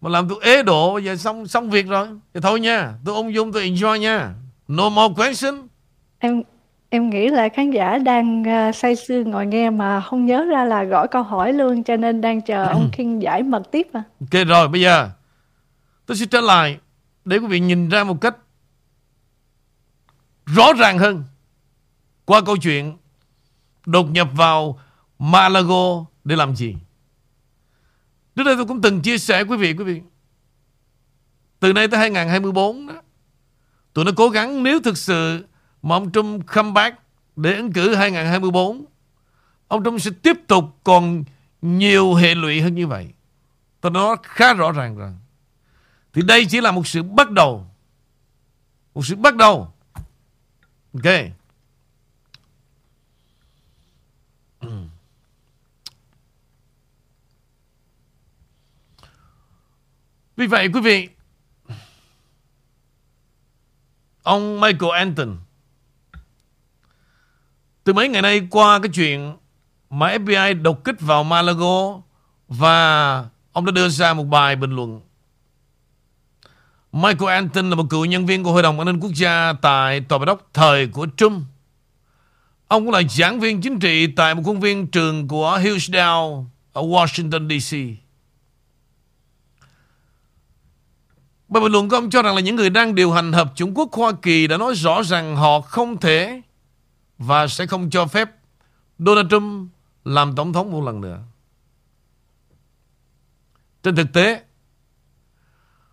mà làm tôi ế độ giờ xong xong việc rồi. Thì thôi nha, tôi ung dung tôi enjoy nha. No more question. Em em nghĩ là khán giả đang uh, say sưa ngồi nghe mà không nhớ ra là gõ câu hỏi luôn cho nên đang chờ ông King giải mật tiếp à. Ok rồi, bây giờ tôi sẽ trở lại để quý vị nhìn ra một cách rõ ràng hơn qua câu chuyện đột nhập vào Malago để làm gì. Trước đây tôi cũng từng chia sẻ quý vị, quý vị. Từ nay tới 2024 đó, tụi nó cố gắng nếu thực sự mà ông Trump comeback để ứng cử 2024, ông Trump sẽ tiếp tục còn nhiều hệ lụy hơn như vậy. Tôi nói khá rõ ràng rằng thì đây chỉ là một sự bắt đầu. Một sự bắt đầu. Ok. Vì vậy quý vị Ông Michael Anton Từ mấy ngày nay qua cái chuyện Mà FBI đột kích vào Malago Và ông đã đưa ra một bài bình luận Michael Anton là một cựu nhân viên của Hội đồng An ninh Quốc gia tại Tòa Bạch đốc thời của Trump. Ông cũng là giảng viên chính trị tại một khuôn viên trường của Hillsdale ở Washington, D.C. Bài bình luận của ông cho rằng là những người đang điều hành Hợp Trung quốc Hoa Kỳ đã nói rõ rằng họ không thể và sẽ không cho phép Donald Trump làm tổng thống một lần nữa. Trên thực tế,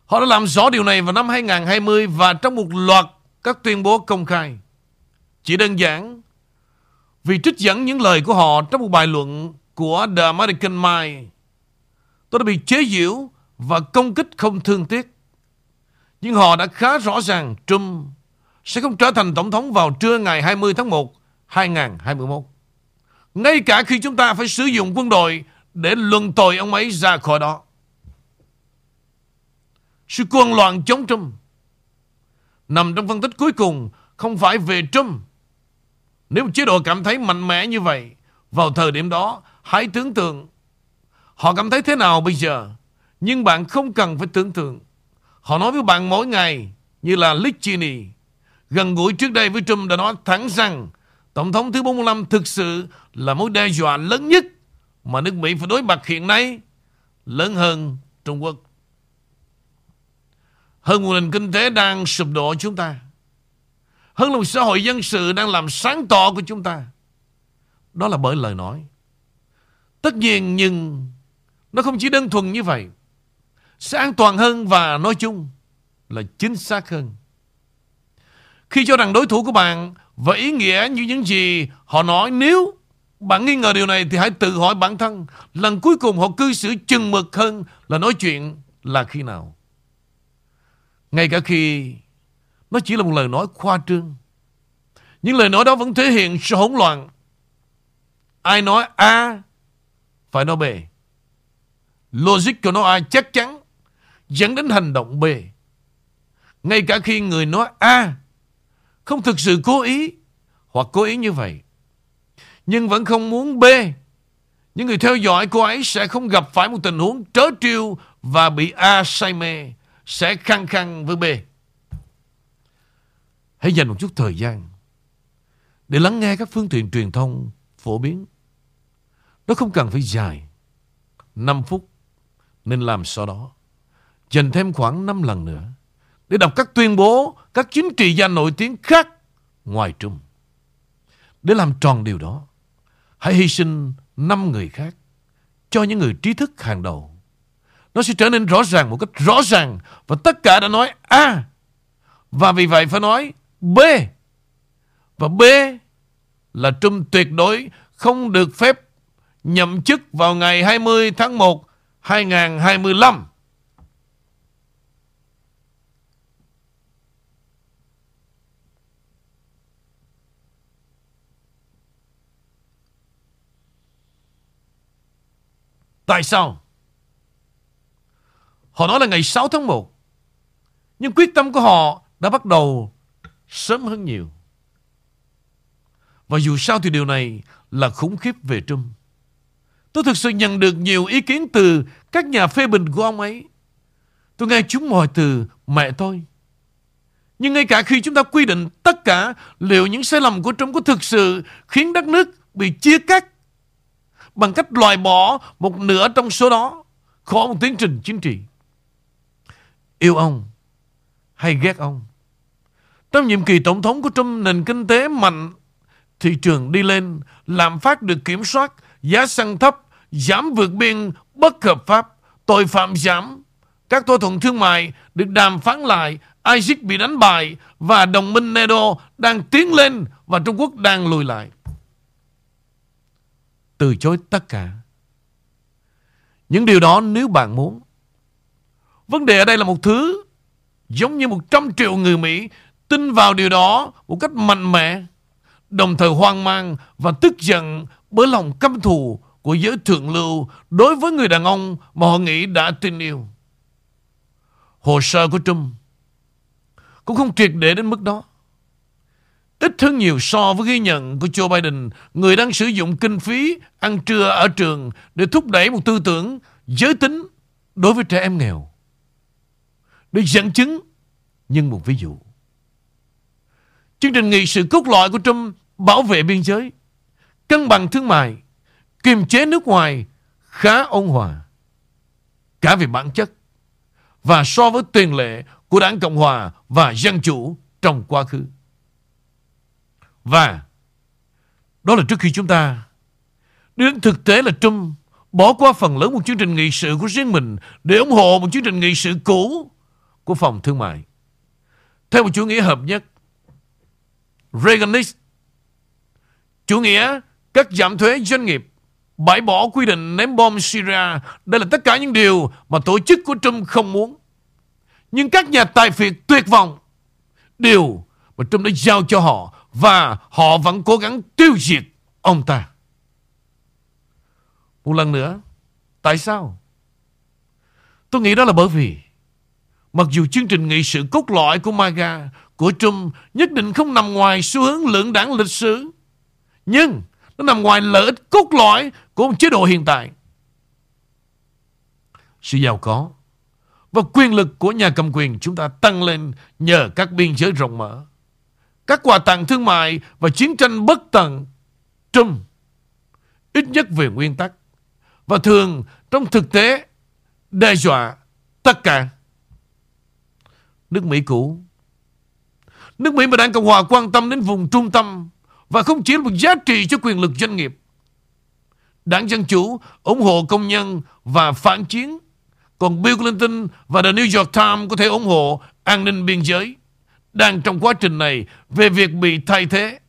họ đã làm rõ điều này vào năm 2020 và trong một loạt các tuyên bố công khai. Chỉ đơn giản vì trích dẫn những lời của họ trong một bài luận của The American Mind. Tôi đã bị chế giễu và công kích không thương tiếc. Nhưng họ đã khá rõ ràng Trump sẽ không trở thành tổng thống vào trưa ngày 20 tháng 1, 2021. Ngay cả khi chúng ta phải sử dụng quân đội để luận tội ông ấy ra khỏi đó. Sự cuồng loạn chống Trump nằm trong phân tích cuối cùng không phải về Trump. Nếu chế độ cảm thấy mạnh mẽ như vậy vào thời điểm đó, hãy tưởng tượng họ cảm thấy thế nào bây giờ. Nhưng bạn không cần phải tưởng tượng. Họ nói với bạn mỗi ngày như là Lichini gần gũi trước đây với Trump đã nói thẳng rằng Tổng thống thứ 45 thực sự là mối đe dọa lớn nhất mà nước Mỹ phải đối mặt hiện nay, lớn hơn Trung Quốc. Hơn một nền kinh tế đang sụp đổ chúng ta. Hơn là một xã hội dân sự đang làm sáng tỏ của chúng ta. Đó là bởi lời nói. Tất nhiên nhưng nó không chỉ đơn thuần như vậy. Sẽ an toàn hơn và nói chung là chính xác hơn. Khi cho rằng đối thủ của bạn và ý nghĩa như những gì họ nói, nếu bạn nghi ngờ điều này thì hãy tự hỏi bản thân lần cuối cùng họ cư xử chừng mực hơn là nói chuyện là khi nào. Ngay cả khi Nó chỉ là một lời nói khoa trương. những lời nói đó vẫn thể hiện sự hỗn loạn. Ai nói A phải nói B. Logic của nó A chắc chắn dẫn đến hành động B. Ngay cả khi người nói A không thực sự cố ý hoặc cố ý như vậy. Nhưng vẫn không muốn B. Những người theo dõi cô ấy sẽ không gặp phải một tình huống trớ trêu và bị A say mê, sẽ khăng khăng với B. Hãy dành một chút thời gian để lắng nghe các phương tiện truyền thông phổ biến. Nó không cần phải dài. 5 phút nên làm sau đó. Dành thêm khoảng 5 lần nữa để đọc các tuyên bố các chính trị gia nổi tiếng khác ngoài Trung. Để làm tròn điều đó, hãy hy sinh 5 người khác cho những người trí thức hàng đầu. Nó sẽ trở nên rõ ràng một cách rõ ràng và tất cả đã nói A. Và vì vậy phải nói B. Và B là Trung tuyệt đối không được phép nhậm chức vào ngày 20 tháng 1 2025. Tại sao? Họ nói là ngày 6 tháng 1. Nhưng quyết tâm của họ đã bắt đầu sớm hơn nhiều. Và dù sao thì điều này là khủng khiếp về Trung. Tôi thực sự nhận được nhiều ý kiến từ các nhà phê bình của ông ấy. Tôi nghe chúng mọi từ mẹ tôi. Nhưng ngay cả khi chúng ta quy định tất cả, liệu những sai lầm của Trung có thực sự khiến đất nước bị chia cắt bằng cách loại bỏ một nửa trong số đó khỏi một tiến trình chính trị. Yêu ông hay ghét ông. Trong nhiệm kỳ tổng thống của Trump, nền kinh tế mạnh, thị trường đi lên, lạm phát được kiểm soát, giá xăng thấp, giảm vượt biên bất hợp pháp, tội phạm giảm, các thỏa thuận thương mại được đàm phán lại, ISIS bị đánh bại và đồng minh NATO đang tiến lên và Trung Quốc đang lùi lại từ chối tất cả. Những điều đó nếu bạn muốn. Vấn đề ở đây là một thứ giống như 100 triệu người Mỹ tin vào điều đó một cách mạnh mẽ, đồng thời hoang mang và tức giận bởi lòng căm thù của giới thượng lưu đối với người đàn ông mà họ nghĩ đã tin yêu. Hồ sơ của Trump cũng không triệt để đến mức đó. Ít hơn nhiều so với ghi nhận của Joe Biden, người đang sử dụng kinh phí ăn trưa ở trường để thúc đẩy một tư tưởng giới tính đối với trẻ em nghèo. Để dẫn chứng, nhưng một ví dụ. Chương trình nghị sự cốt lõi của Trump bảo vệ biên giới, cân bằng thương mại, kiềm chế nước ngoài khá ôn hòa. Cả về bản chất và so với tiền lệ của đảng Cộng Hòa và Dân Chủ trong quá khứ. Và đó là trước khi chúng ta đến thực tế là Trump bỏ qua phần lớn một chương trình nghị sự của riêng mình để ủng hộ một chương trình nghị sự cũ của phòng thương mại. Theo một chủ nghĩa hợp nhất, Reaganist, chủ nghĩa cắt giảm thuế doanh nghiệp, bãi bỏ quy định ném bom Syria, đây là tất cả những điều mà tổ chức của Trump không muốn. Nhưng các nhà tài phiệt tuyệt vọng, điều mà Trump đã giao cho họ và họ vẫn cố gắng tiêu diệt ông ta. Một lần nữa, tại sao? Tôi nghĩ đó là bởi vì mặc dù chương trình nghị sự cốt lõi của MAGA, của Trump nhất định không nằm ngoài xu hướng lưỡng đảng lịch sử, nhưng nó nằm ngoài lợi ích cốt lõi của một chế độ hiện tại. Sự giàu có và quyền lực của nhà cầm quyền chúng ta tăng lên nhờ các biên giới rộng mở các quà tặng thương mại và chiến tranh bất tận Trump ít nhất về nguyên tắc. Và thường trong thực tế đe dọa tất cả. Nước Mỹ cũ. Nước Mỹ mà đảng Cộng Hòa quan tâm đến vùng trung tâm và không chỉ là một giá trị cho quyền lực doanh nghiệp. Đảng Dân Chủ ủng hộ công nhân và phản chiến. Còn Bill Clinton và The New York Times có thể ủng hộ an ninh biên giới đang trong quá trình này về việc bị thay thế.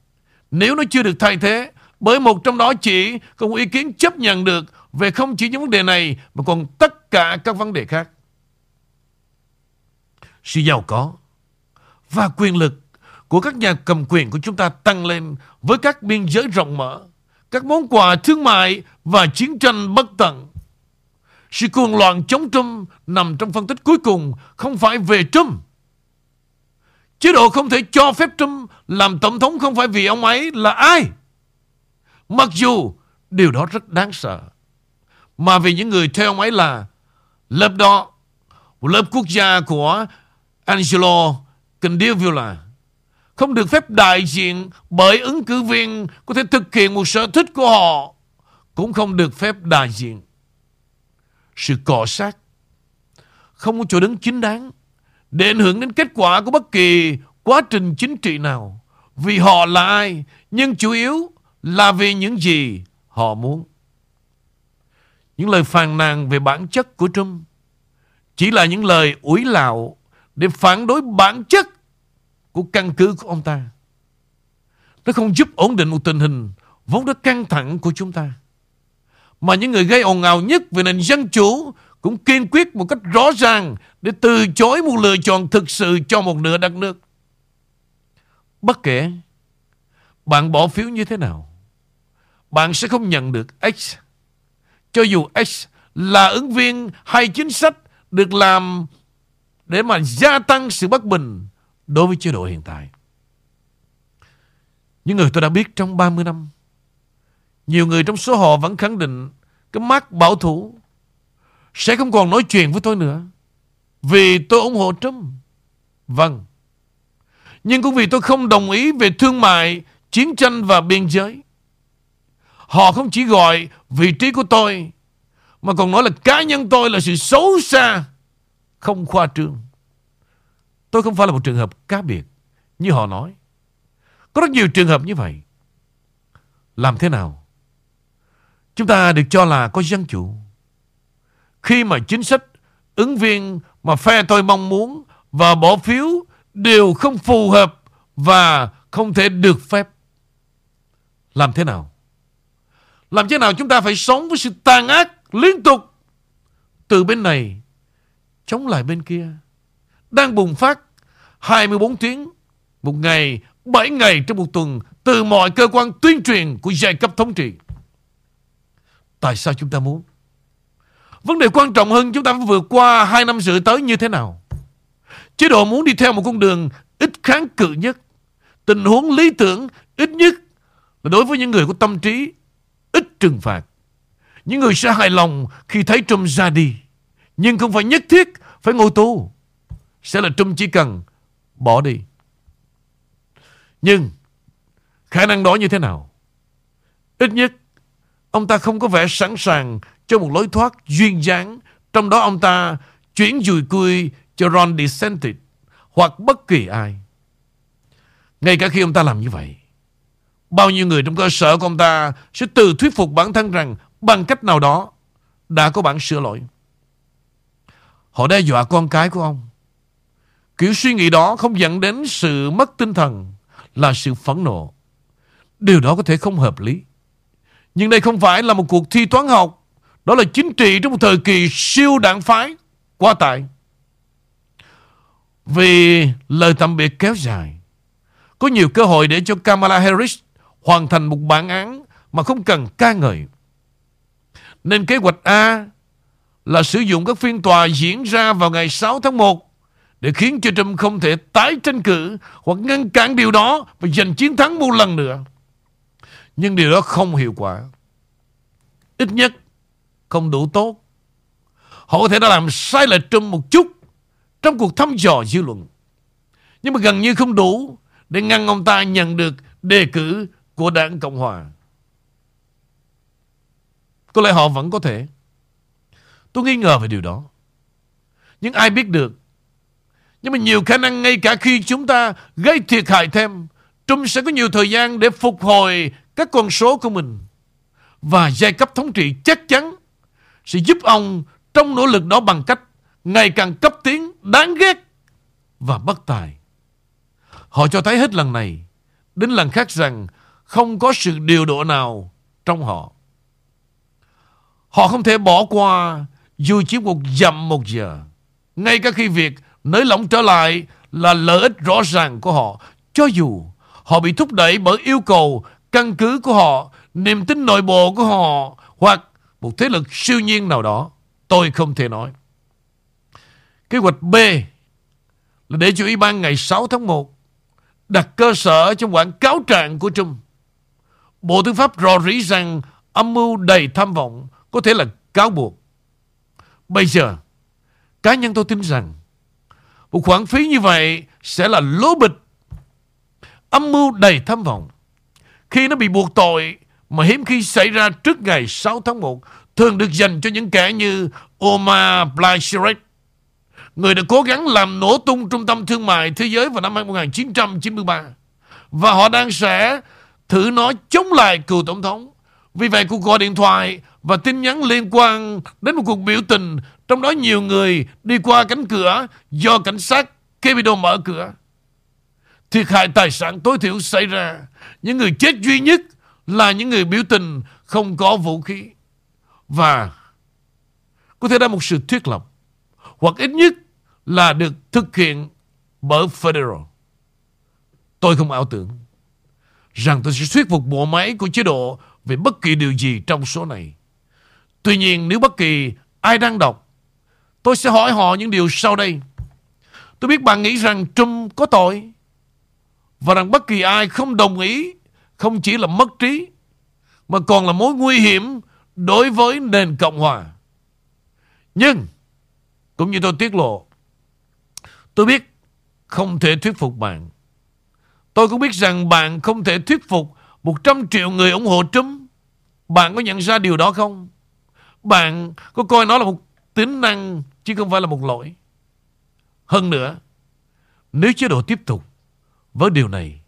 Nếu nó chưa được thay thế, bởi một trong đó chỉ có một ý kiến chấp nhận được về không chỉ những vấn đề này mà còn tất cả các vấn đề khác. Sự giàu có và quyền lực của các nhà cầm quyền của chúng ta tăng lên với các biên giới rộng mở, các món quà thương mại và chiến tranh bất tận. Sự cuồng loạn chống Trump nằm trong phân tích cuối cùng không phải về Trump. Chế độ không thể cho phép Trump làm tổng thống không phải vì ông ấy là ai. Mặc dù điều đó rất đáng sợ. Mà vì những người theo ông ấy là lớp đó, lớp quốc gia của Angelo Candivula không được phép đại diện bởi ứng cử viên có thể thực hiện một sở thích của họ cũng không được phép đại diện sự cọ sát không có chỗ đứng chính đáng để ảnh hưởng đến kết quả của bất kỳ quá trình chính trị nào vì họ là ai, nhưng chủ yếu là vì những gì họ muốn những lời phàn nàn về bản chất của Trump chỉ là những lời ủi lạo để phản đối bản chất của căn cứ của ông ta. Nó không giúp ổn định một tình hình vốn đã căng thẳng của chúng ta. Mà những người gây ồn ào nhất về nền dân chủ cũng kiên quyết một cách rõ ràng để từ chối một lựa chọn thực sự cho một nửa đất nước. Bất kể bạn bỏ phiếu như thế nào, bạn sẽ không nhận được X. Cho dù X là ứng viên hay chính sách được làm để mà gia tăng sự bất bình đối với chế độ hiện tại. Những người tôi đã biết trong 30 năm, nhiều người trong số họ vẫn khẳng định cái mắt bảo thủ sẽ không còn nói chuyện với tôi nữa. Vì tôi ủng hộ Trump. Vâng. Nhưng cũng vì tôi không đồng ý về thương mại, chiến tranh và biên giới. Họ không chỉ gọi vị trí của tôi, mà còn nói là cá nhân tôi là sự xấu xa, không khoa trương. Tôi không phải là một trường hợp cá biệt như họ nói. Có rất nhiều trường hợp như vậy. Làm thế nào? Chúng ta được cho là có dân chủ. Khi mà chính sách ứng viên mà phe tôi mong muốn và bỏ phiếu đều không phù hợp và không thể được phép. Làm thế nào? Làm thế nào chúng ta phải sống với sự tàn ác liên tục từ bên này chống lại bên kia đang bùng phát 24 tiếng một ngày, 7 ngày trong một tuần từ mọi cơ quan tuyên truyền của giai cấp thống trị. Tại sao chúng ta muốn? Vấn đề quan trọng hơn chúng ta phải vượt qua hai năm rưỡi tới như thế nào? Chế độ muốn đi theo một con đường ít kháng cự nhất. Tình huống lý tưởng ít nhất là đối với những người có tâm trí ít trừng phạt. Những người sẽ hài lòng khi thấy Trump ra đi. Nhưng không phải nhất thiết phải ngồi tù. Sẽ là Trump chỉ cần bỏ đi. Nhưng khả năng đó như thế nào? Ít nhất, ông ta không có vẻ sẵn sàng cho một lối thoát duyên dáng trong đó ông ta chuyển dùi cui cho Ron DeSantis hoặc bất kỳ ai. Ngay cả khi ông ta làm như vậy, bao nhiêu người trong cơ sở của ông ta sẽ tự thuyết phục bản thân rằng bằng cách nào đó đã có bản sửa lỗi. Họ đe dọa con cái của ông. Kiểu suy nghĩ đó không dẫn đến sự mất tinh thần là sự phẫn nộ. Điều đó có thể không hợp lý. Nhưng đây không phải là một cuộc thi toán học. Đó là chính trị trong một thời kỳ siêu đảng phái. Quá tải. Vì lời tạm biệt kéo dài. Có nhiều cơ hội để cho Kamala Harris hoàn thành một bản án mà không cần ca ngợi. Nên kế hoạch A là sử dụng các phiên tòa diễn ra vào ngày 6 tháng 1 để khiến cho Trump không thể tái tranh cử hoặc ngăn cản điều đó và giành chiến thắng một lần nữa. Nhưng điều đó không hiệu quả. Ít nhất không đủ tốt. Họ có thể đã làm sai lệch Trump một chút trong cuộc thăm dò dư luận. Nhưng mà gần như không đủ để ngăn ông ta nhận được đề cử của đảng Cộng Hòa. Có lẽ họ vẫn có thể. Tôi nghi ngờ về điều đó. Nhưng ai biết được nhưng mà nhiều khả năng ngay cả khi chúng ta gây thiệt hại thêm, Trump sẽ có nhiều thời gian để phục hồi các con số của mình. Và giai cấp thống trị chắc chắn sẽ giúp ông trong nỗ lực đó bằng cách ngày càng cấp tiến đáng ghét và bất tài. Họ cho thấy hết lần này đến lần khác rằng không có sự điều độ nào trong họ. Họ không thể bỏ qua dù chỉ một dặm một giờ. Ngay cả khi việc nới lỏng trở lại là lợi ích rõ ràng của họ. Cho dù họ bị thúc đẩy bởi yêu cầu căn cứ của họ, niềm tin nội bộ của họ hoặc một thế lực siêu nhiên nào đó. Tôi không thể nói. Kế hoạch B là để cho Ủy ban ngày 6 tháng 1 đặt cơ sở trong quảng cáo trạng của Trung. Bộ Tư pháp rò rỉ rằng âm mưu đầy tham vọng có thể là cáo buộc. Bây giờ, cá nhân tôi tin rằng một khoản phí như vậy sẽ là lố bịch âm mưu đầy tham vọng. Khi nó bị buộc tội mà hiếm khi xảy ra trước ngày 6 tháng 1 thường được dành cho những kẻ như Omar Blanchard, người đã cố gắng làm nổ tung trung tâm thương mại thế giới vào năm 1993. Và họ đang sẽ thử nó chống lại cựu tổng thống. Vì vậy cuộc gọi điện thoại và tin nhắn liên quan đến một cuộc biểu tình trong đó nhiều người đi qua cánh cửa do cảnh sát Capitol mở cửa. Thiệt hại tài sản tối thiểu xảy ra. Những người chết duy nhất là những người biểu tình không có vũ khí. Và có thể ra một sự thuyết lập hoặc ít nhất là được thực hiện bởi Federal. Tôi không ảo tưởng rằng tôi sẽ thuyết phục bộ máy của chế độ về bất kỳ điều gì trong số này. Tuy nhiên nếu bất kỳ ai đang đọc, tôi sẽ hỏi họ những điều sau đây. Tôi biết bạn nghĩ rằng Trump có tội và rằng bất kỳ ai không đồng ý không chỉ là mất trí mà còn là mối nguy hiểm đối với nền Cộng Hòa. Nhưng, cũng như tôi tiết lộ, tôi biết không thể thuyết phục bạn. Tôi cũng biết rằng bạn không thể thuyết phục 100 triệu người ủng hộ Trump. Bạn có nhận ra điều đó không? Bạn có coi nó là một tính năng chứ không phải là một lỗi. Hơn nữa, nếu chế độ tiếp tục với điều này,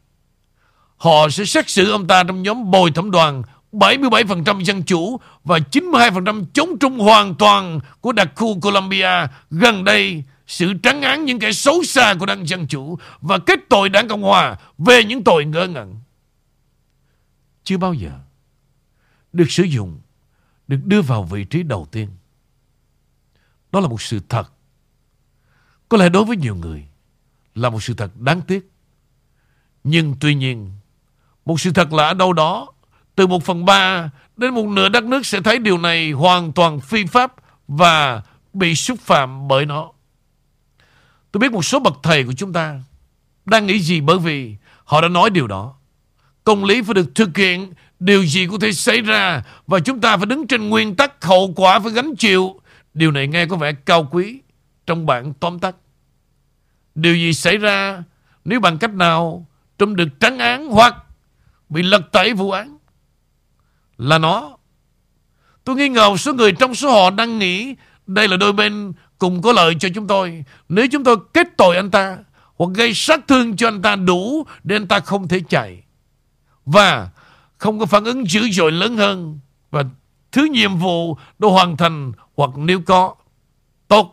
họ sẽ xét xử ông ta trong nhóm bồi thẩm đoàn 77% dân chủ và 92% chống trung hoàn toàn của đặc khu Colombia gần đây sự trắng án những kẻ xấu xa của đảng Dân Chủ và kết tội đảng Cộng Hòa về những tội ngơ ngẩn. Chưa bao giờ được sử dụng, được đưa vào vị trí đầu tiên. Đó là một sự thật. Có lẽ đối với nhiều người là một sự thật đáng tiếc. Nhưng tuy nhiên, một sự thật là ở đâu đó, từ một phần ba đến một nửa đất nước sẽ thấy điều này hoàn toàn phi pháp và bị xúc phạm bởi nó. Tôi biết một số bậc thầy của chúng ta đang nghĩ gì bởi vì họ đã nói điều đó. Công lý phải được thực hiện, điều gì có thể xảy ra và chúng ta phải đứng trên nguyên tắc hậu quả phải gánh chịu. Điều này nghe có vẻ cao quý trong bản tóm tắt. Điều gì xảy ra nếu bằng cách nào Trump được trắng án hoặc bị lật tẩy vụ án. Là nó. Tôi nghi ngờ số người trong số họ đang nghĩ đây là đôi bên cùng có lợi cho chúng tôi. Nếu chúng tôi kết tội anh ta hoặc gây sát thương cho anh ta đủ để anh ta không thể chạy. Và không có phản ứng dữ dội lớn hơn. Và thứ nhiệm vụ đã hoàn thành hoặc nếu có, tốt.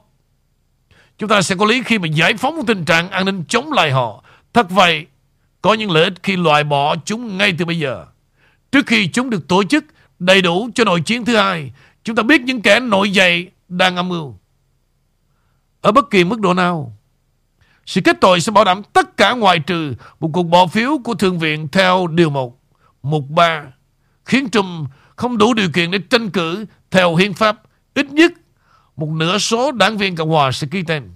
Chúng ta sẽ có lý khi mà giải phóng tình trạng an ninh chống lại họ. Thật vậy có những lợi ích khi loại bỏ chúng ngay từ bây giờ trước khi chúng được tổ chức đầy đủ cho nội chiến thứ hai chúng ta biết những kẻ nội dậy đang âm mưu ở bất kỳ mức độ nào. Sự kết tội sẽ bảo đảm tất cả ngoại trừ một cuộc bỏ phiếu của Thượng viện theo Điều 1, Mục 3, khiến Trump không đủ điều kiện để tranh cử theo hiến pháp. Ít nhất một nửa số đảng viên Cộng Hòa sẽ ký tên.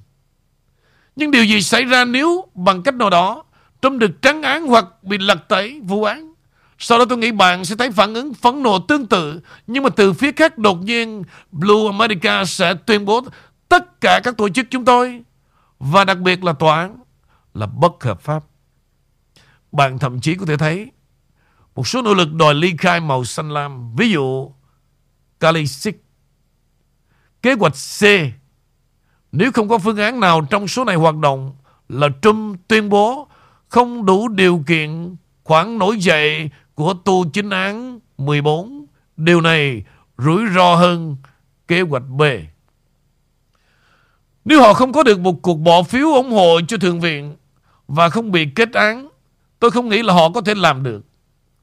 Nhưng điều gì xảy ra nếu bằng cách nào đó Trump được trắng án hoặc bị lật tẩy vụ án? Sau đó tôi nghĩ bạn sẽ thấy phản ứng phẫn nộ tương tự Nhưng mà từ phía khác đột nhiên Blue America sẽ tuyên bố tất cả các tổ chức chúng tôi và đặc biệt là tòa án là bất hợp pháp. Bạn thậm chí có thể thấy một số nỗ lực đòi ly khai màu xanh lam, ví dụ Kalisic. Kế hoạch C, nếu không có phương án nào trong số này hoạt động là Trump tuyên bố không đủ điều kiện khoản nổi dậy của tu chính án 14. Điều này rủi ro hơn kế hoạch B. Nếu họ không có được một cuộc bỏ phiếu ủng hộ cho Thượng viện và không bị kết án, tôi không nghĩ là họ có thể làm được.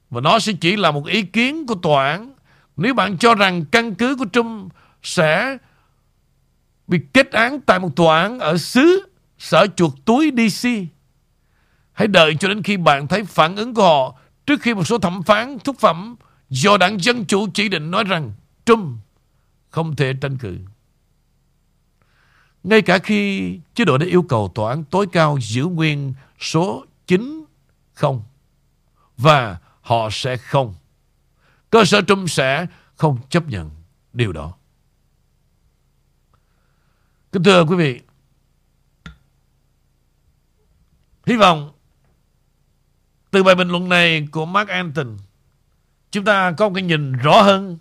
Và nó sẽ chỉ là một ý kiến của tòa án. Nếu bạn cho rằng căn cứ của Trump sẽ bị kết án tại một tòa án ở xứ sở chuột túi DC. Hãy đợi cho đến khi bạn thấy phản ứng của họ trước khi một số thẩm phán thúc phẩm do đảng Dân Chủ chỉ định nói rằng Trump không thể tranh cử. Ngay cả khi chế độ đã yêu cầu tòa án tối cao giữ nguyên số 9 không và họ sẽ không. Cơ sở Trump sẽ không chấp nhận điều đó. Kính thưa quý vị, hy vọng từ bài bình luận này của Mark Anton, chúng ta có một cái nhìn rõ hơn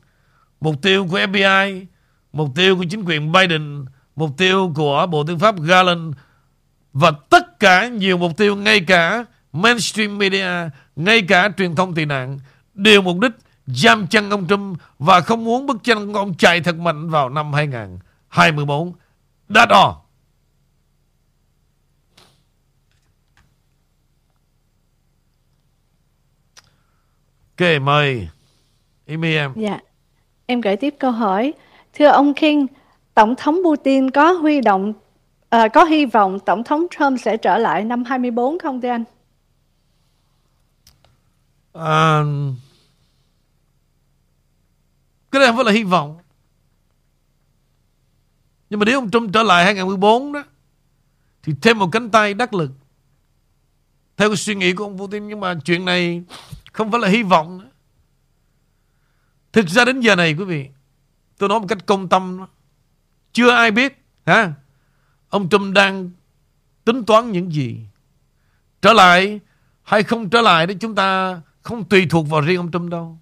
mục tiêu của FBI, mục tiêu của chính quyền Biden, mục tiêu của Bộ Tư pháp Garland và tất cả nhiều mục tiêu ngay cả mainstream media, ngay cả truyền thông tị nạn đều mục đích giam chân ông Trump và không muốn bức chân ông chạy thật mạnh vào năm 2024. That's all. Ok, mời Amy em. Dạ. Em gửi tiếp câu hỏi. Thưa ông King, Tổng thống Putin có huy động à, có hy vọng Tổng thống Trump sẽ trở lại năm 24 không thưa anh? À, cái này không phải là hy vọng. Nhưng mà nếu ông Trump trở lại 2014 đó thì thêm một cánh tay đắc lực. Theo cái suy nghĩ của ông Putin nhưng mà chuyện này không phải là hy vọng nữa. Thực ra đến giờ này, quý vị, Tôi nói một cách công tâm Chưa ai biết, ha, Ông Trump đang tính toán những gì. Trở lại hay không trở lại đấy chúng ta không tùy thuộc vào riêng ông Trump đâu.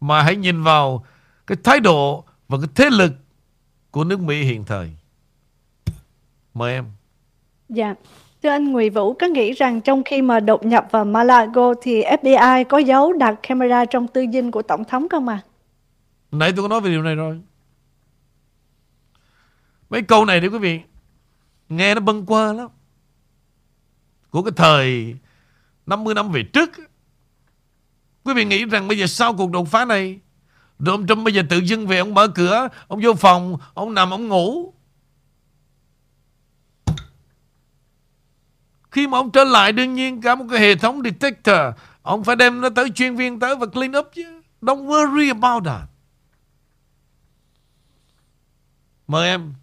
Mà hãy nhìn vào cái thái độ và cái thế lực của nước Mỹ hiện thời. Mời em. Dạ. Thưa anh Nguyễn Vũ, có nghĩ rằng trong khi mà đột nhập vào Malago thì FBI có giấu đặt camera trong tư dinh của Tổng thống không à? Nãy tôi có nói về điều này rồi. Mấy câu này đi quý vị nghe nó bâng qua lắm. Của cái thời 50 năm về trước. Quý vị nghĩ rằng bây giờ sau cuộc đột phá này rồi ông Trump bây giờ tự dưng về ông mở cửa Ông vô phòng Ông nằm ông ngủ Khi mà ông trở lại đương nhiên cả một cái hệ thống detector Ông phải đem nó tới chuyên viên tới và clean up chứ. Don't worry about that. Mời em.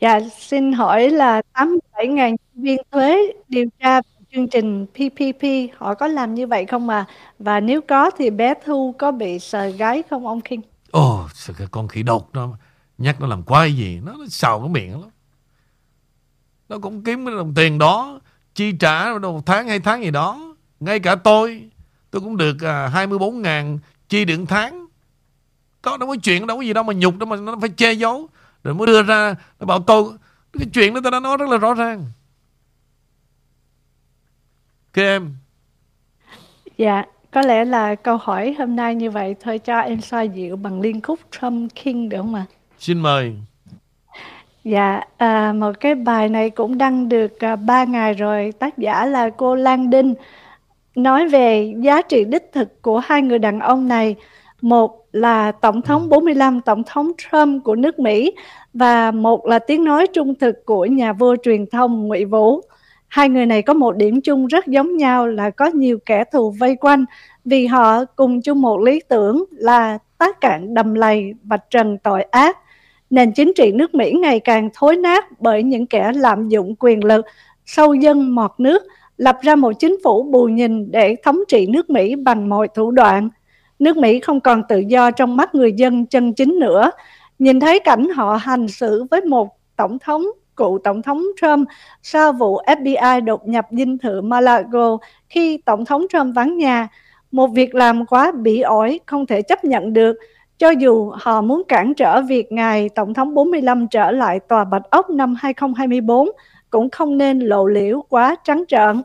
Dạ xin hỏi là 87.000 nhân viên thuế điều tra chương trình PPP họ có làm như vậy không mà Và nếu có thì bé Thu có bị sờ gái không ông King? Ồ, oh, cái con khỉ độc đó. Nhắc nó làm quái gì Nó, nó xào cái miệng lắm Nó cũng kiếm cái đồng tiền đó Chi trả một tháng hai tháng gì đó. Ngay cả tôi Tôi cũng được à, 24 ngàn chi điện tháng. Có đâu có chuyện đâu có gì đâu mà nhục đâu mà nó phải che giấu. Rồi mới đưa ra Nó bảo tôi Cái chuyện đó tôi đã nói rất là rõ ràng. Ok em. Dạ có lẽ là câu hỏi hôm nay như vậy thôi cho em xoa dịu bằng liên khúc Trump King được không ạ? Xin mời. Dạ, à, một cái bài này cũng đăng được à, 3 ngày rồi. Tác giả là cô Lan Đinh nói về giá trị đích thực của hai người đàn ông này. Một là Tổng thống 45, Tổng thống Trump của nước Mỹ và một là tiếng nói trung thực của nhà vua truyền thông Ngụy Vũ. Hai người này có một điểm chung rất giống nhau là có nhiều kẻ thù vây quanh vì họ cùng chung một lý tưởng là tác cạn đầm lầy và trần tội ác. Nền chính trị nước Mỹ ngày càng thối nát bởi những kẻ lạm dụng quyền lực, sâu dân mọt nước, lập ra một chính phủ bù nhìn để thống trị nước Mỹ bằng mọi thủ đoạn. Nước Mỹ không còn tự do trong mắt người dân chân chính nữa. Nhìn thấy cảnh họ hành xử với một tổng thống cựu Tổng thống Trump sau vụ FBI đột nhập dinh thự Malago khi Tổng thống Trump vắng nhà. Một việc làm quá bỉ ổi, không thể chấp nhận được. Cho dù họ muốn cản trở việc ngài Tổng thống 45 trở lại Tòa Bạch Ốc năm 2024, cũng không nên lộ liễu quá trắng trợn.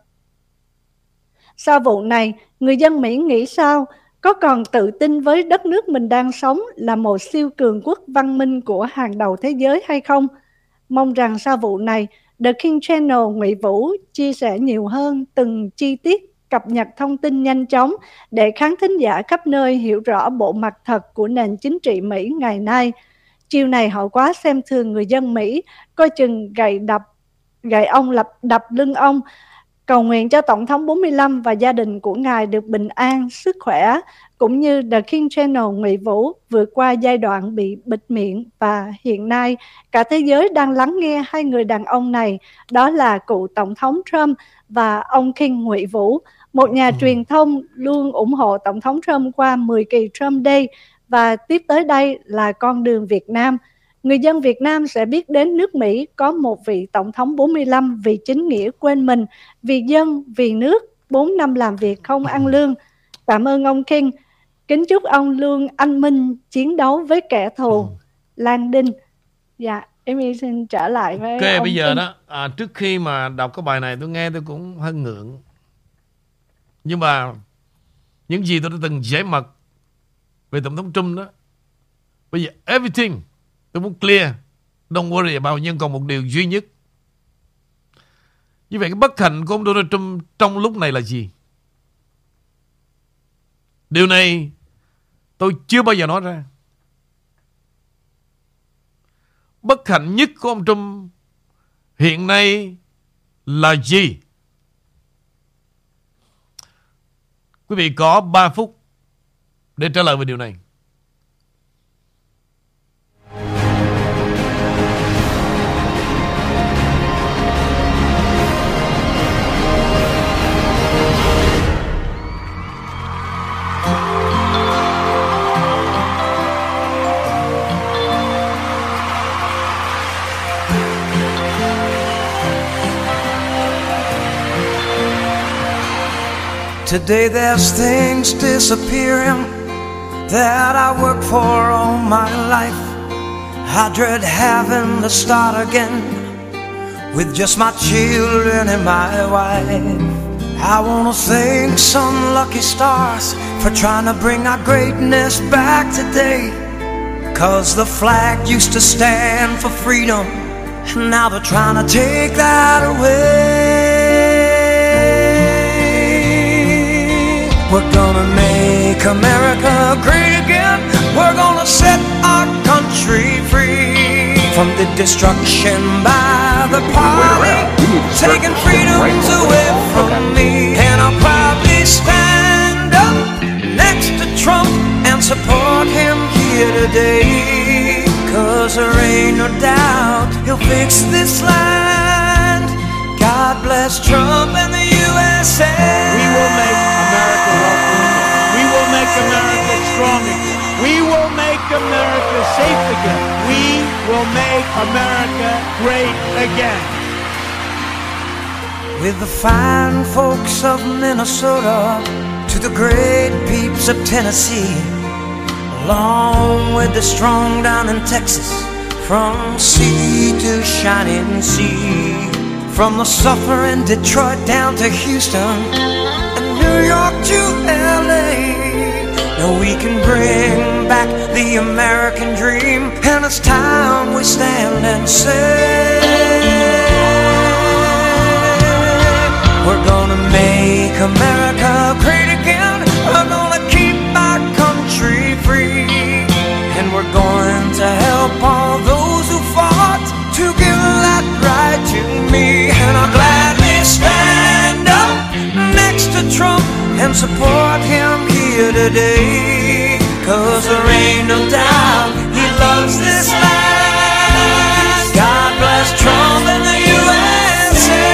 Sau vụ này, người dân Mỹ nghĩ sao? Có còn tự tin với đất nước mình đang sống là một siêu cường quốc văn minh của hàng đầu thế giới hay không? Mong rằng sau vụ này, The King Channel Ngụy Vũ chia sẻ nhiều hơn từng chi tiết cập nhật thông tin nhanh chóng để khán thính giả khắp nơi hiểu rõ bộ mặt thật của nền chính trị Mỹ ngày nay. Chiều này họ quá xem thường người dân Mỹ, coi chừng gậy đập gậy ông lập đập lưng ông. Cầu nguyện cho Tổng thống 45 và gia đình của ngài được bình an, sức khỏe, cũng như The King Channel Ngụy Vũ vượt qua giai đoạn bị bịt miệng. Và hiện nay cả thế giới đang lắng nghe hai người đàn ông này, đó là cựu Tổng thống Trump và ông King Ngụy Vũ, một nhà ừ. truyền thông luôn ủng hộ Tổng thống Trump qua 10 kỳ Trump Day và tiếp tới đây là con đường Việt Nam – người dân Việt Nam sẽ biết đến nước Mỹ có một vị Tổng thống 45 vì chính nghĩa quên mình, vì dân, vì nước, 4 năm làm việc không ăn lương. Cảm ơn ông King. Kính chúc ông luôn anh minh chiến đấu với kẻ thù. Ừ. Lan Đinh. Dạ, em xin trở lại với Ok, ông bây giờ King. đó, à, trước khi mà đọc cái bài này tôi nghe tôi cũng hơi ngượng. Nhưng mà những gì tôi đã từng giải mật về Tổng thống Trump đó, bây giờ everything Tôi muốn clear. Don't worry about nhưng còn một điều duy nhất. Như vậy cái bất hạnh của ông Donald Trump trong lúc này là gì? Điều này tôi chưa bao giờ nói ra. Bất hạnh nhất của ông Trump hiện nay là gì? Quý vị có 3 phút để trả lời về điều này. Today there's things disappearing that I worked for all my life. I dread having to start again with just my children and my wife. I wanna thank some lucky stars for trying to bring our greatness back today. Cause the flag used to stand for freedom, and now they're trying to take that away. Make America great again. We're gonna set our country free from the destruction by the party, taking freedoms away from me. And I'll probably stand up next to Trump and support him here today. Cause there ain't no doubt he'll fix this land. God bless Trump and the USA. America safe again. We will make America great again. With the fine folks of Minnesota to the great peeps of Tennessee, along with the strong down in Texas, from sea to shining sea, from the suffering Detroit down to Houston and New York to LA. We can bring back the American dream, and it's time we stand and say, We're gonna make America great again. We're gonna keep our country free, and we're going to help all those who fought to give that right to me. And I'm gladly stand up next to Trump and support him here today. Cause there ain't no doubt he loves this land. God bless Trump and the USA.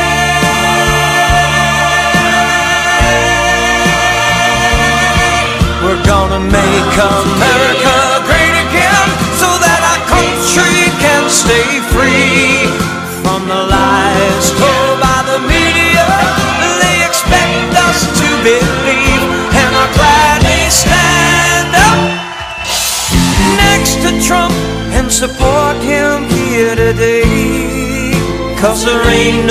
We're gonna make America rain.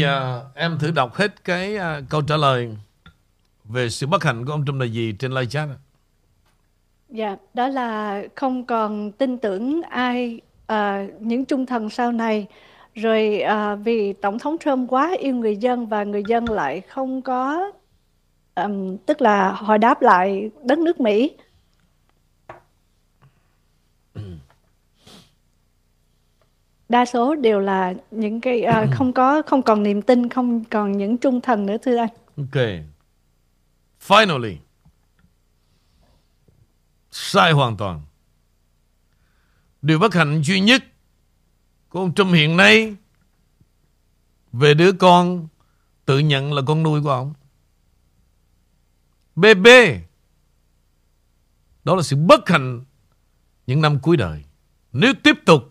Giờ em thử đọc hết cái uh, câu trả lời về sự bất hạnh của ông Trump là gì trên live chat. Dạ, đó là không còn tin tưởng ai uh, những trung thần sau này. Rồi uh, vì Tổng thống Trump quá yêu người dân và người dân lại không có um, tức là hồi đáp lại đất nước Mỹ. Đa số đều là những cái à, không có không còn niềm tin, không còn những trung thần nữa thưa anh. Ok. Finally. Sai hoàn toàn. Điều bất hạnh duy nhất của ông Trump hiện nay về đứa con tự nhận là con nuôi của ông. BB. Đó là sự bất hạnh những năm cuối đời. Nếu tiếp tục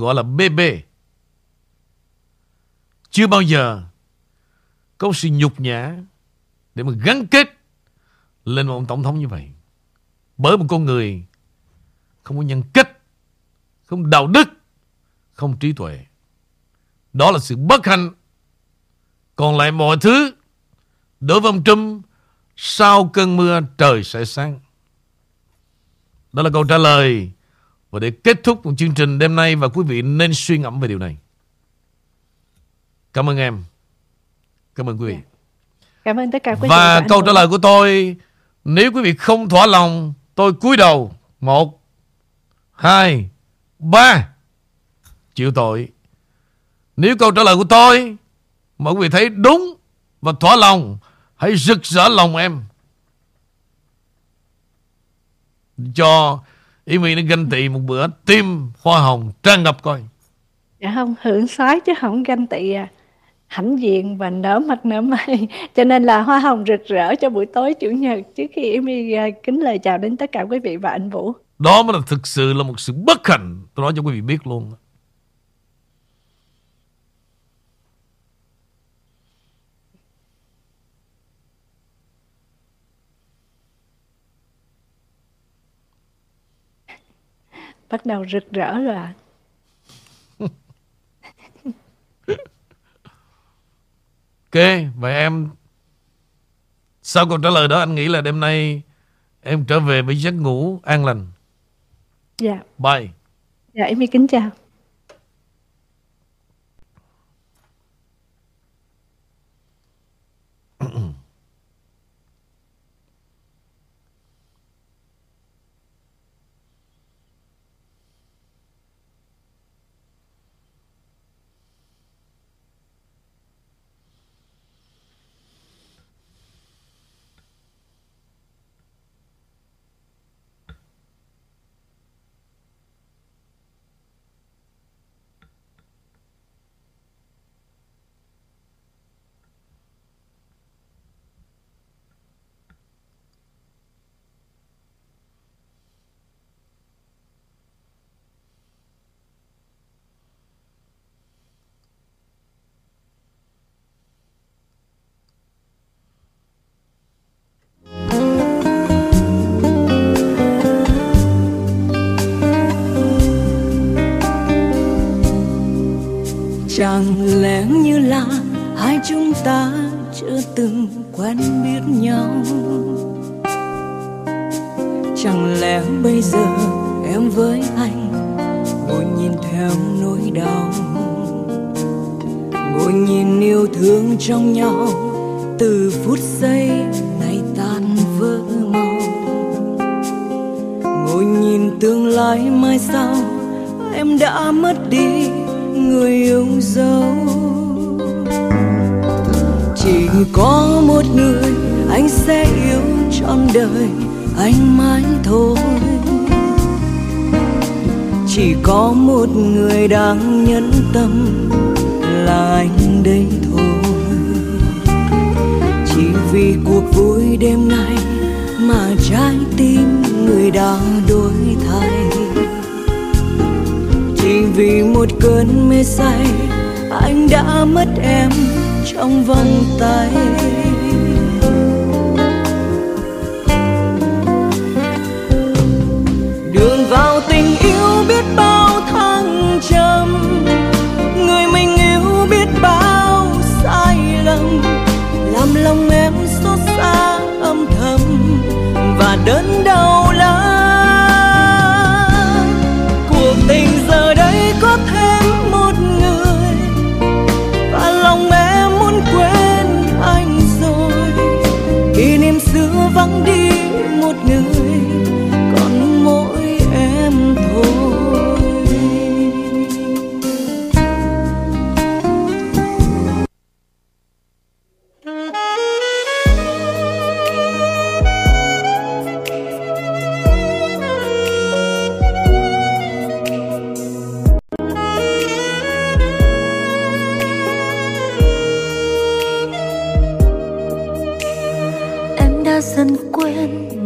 gọi là BB. Chưa bao giờ có sự nhục nhã để mà gắn kết lên một ông tổng thống như vậy. Bởi một con người không có nhân cách, không đạo đức, không trí tuệ. Đó là sự bất hạnh. Còn lại mọi thứ đối với ông Trump sau cơn mưa trời sẽ sáng. Đó là câu trả lời và để kết thúc một chương trình đêm nay và quý vị nên suy ngẫm về điều này. Cảm ơn em. Cảm ơn quý vị. Cảm ơn tất cả quý vị Và câu trả lời của tôi Nếu quý vị không thỏa lòng Tôi cúi đầu Một Hai Ba Chịu tội Nếu câu trả lời của tôi Mà quý vị thấy đúng Và thỏa lòng Hãy rực rỡ lòng em Cho Amy nó ganh tị một bữa Tim hoa hồng tràn ngập coi Dạ không, hưởng xoái chứ không ganh tị à. Hãnh diện và nở mặt nở mày. Cho nên là hoa hồng rực rỡ cho buổi tối Chủ nhật trước khi Amy à, kính lời chào đến tất cả quý vị và anh Vũ. Đó mới là thực sự là một sự bất hạnh Tôi nói cho quý vị biết luôn Bắt đầu rực rỡ rồi ạ. Ok, vậy em Sau câu trả lời đó anh nghĩ là đêm nay Em trở về với giấc ngủ an lành Dạ, Bye dạ Amy kính chào. Chẳng lẽ như là hai chúng ta chưa từng quen biết nhau. Chẳng lẽ bây giờ em với anh ngồi nhìn theo nỗi đau? Ngồi nhìn yêu thương trong nhau, từ phút giây này tan vỡ màu. Ngồi nhìn tương lai mai sau, em đã mất đi người yêu dấu. Chỉ có một người anh sẽ yêu trọn đời anh mãi thôi. Chỉ có một người đang nhẫn tâm là anh đây thôi. Chỉ vì cuộc vui đêm nay mà trái tim người đã đổi thay vì một cơn mê say, anh đã mất em trong vòng tay. Đường vào tình yêu biết bao thăng trầm, người mình yêu biết bao sai lầm. Làm lòng em xót xa âm thầm và đớn đau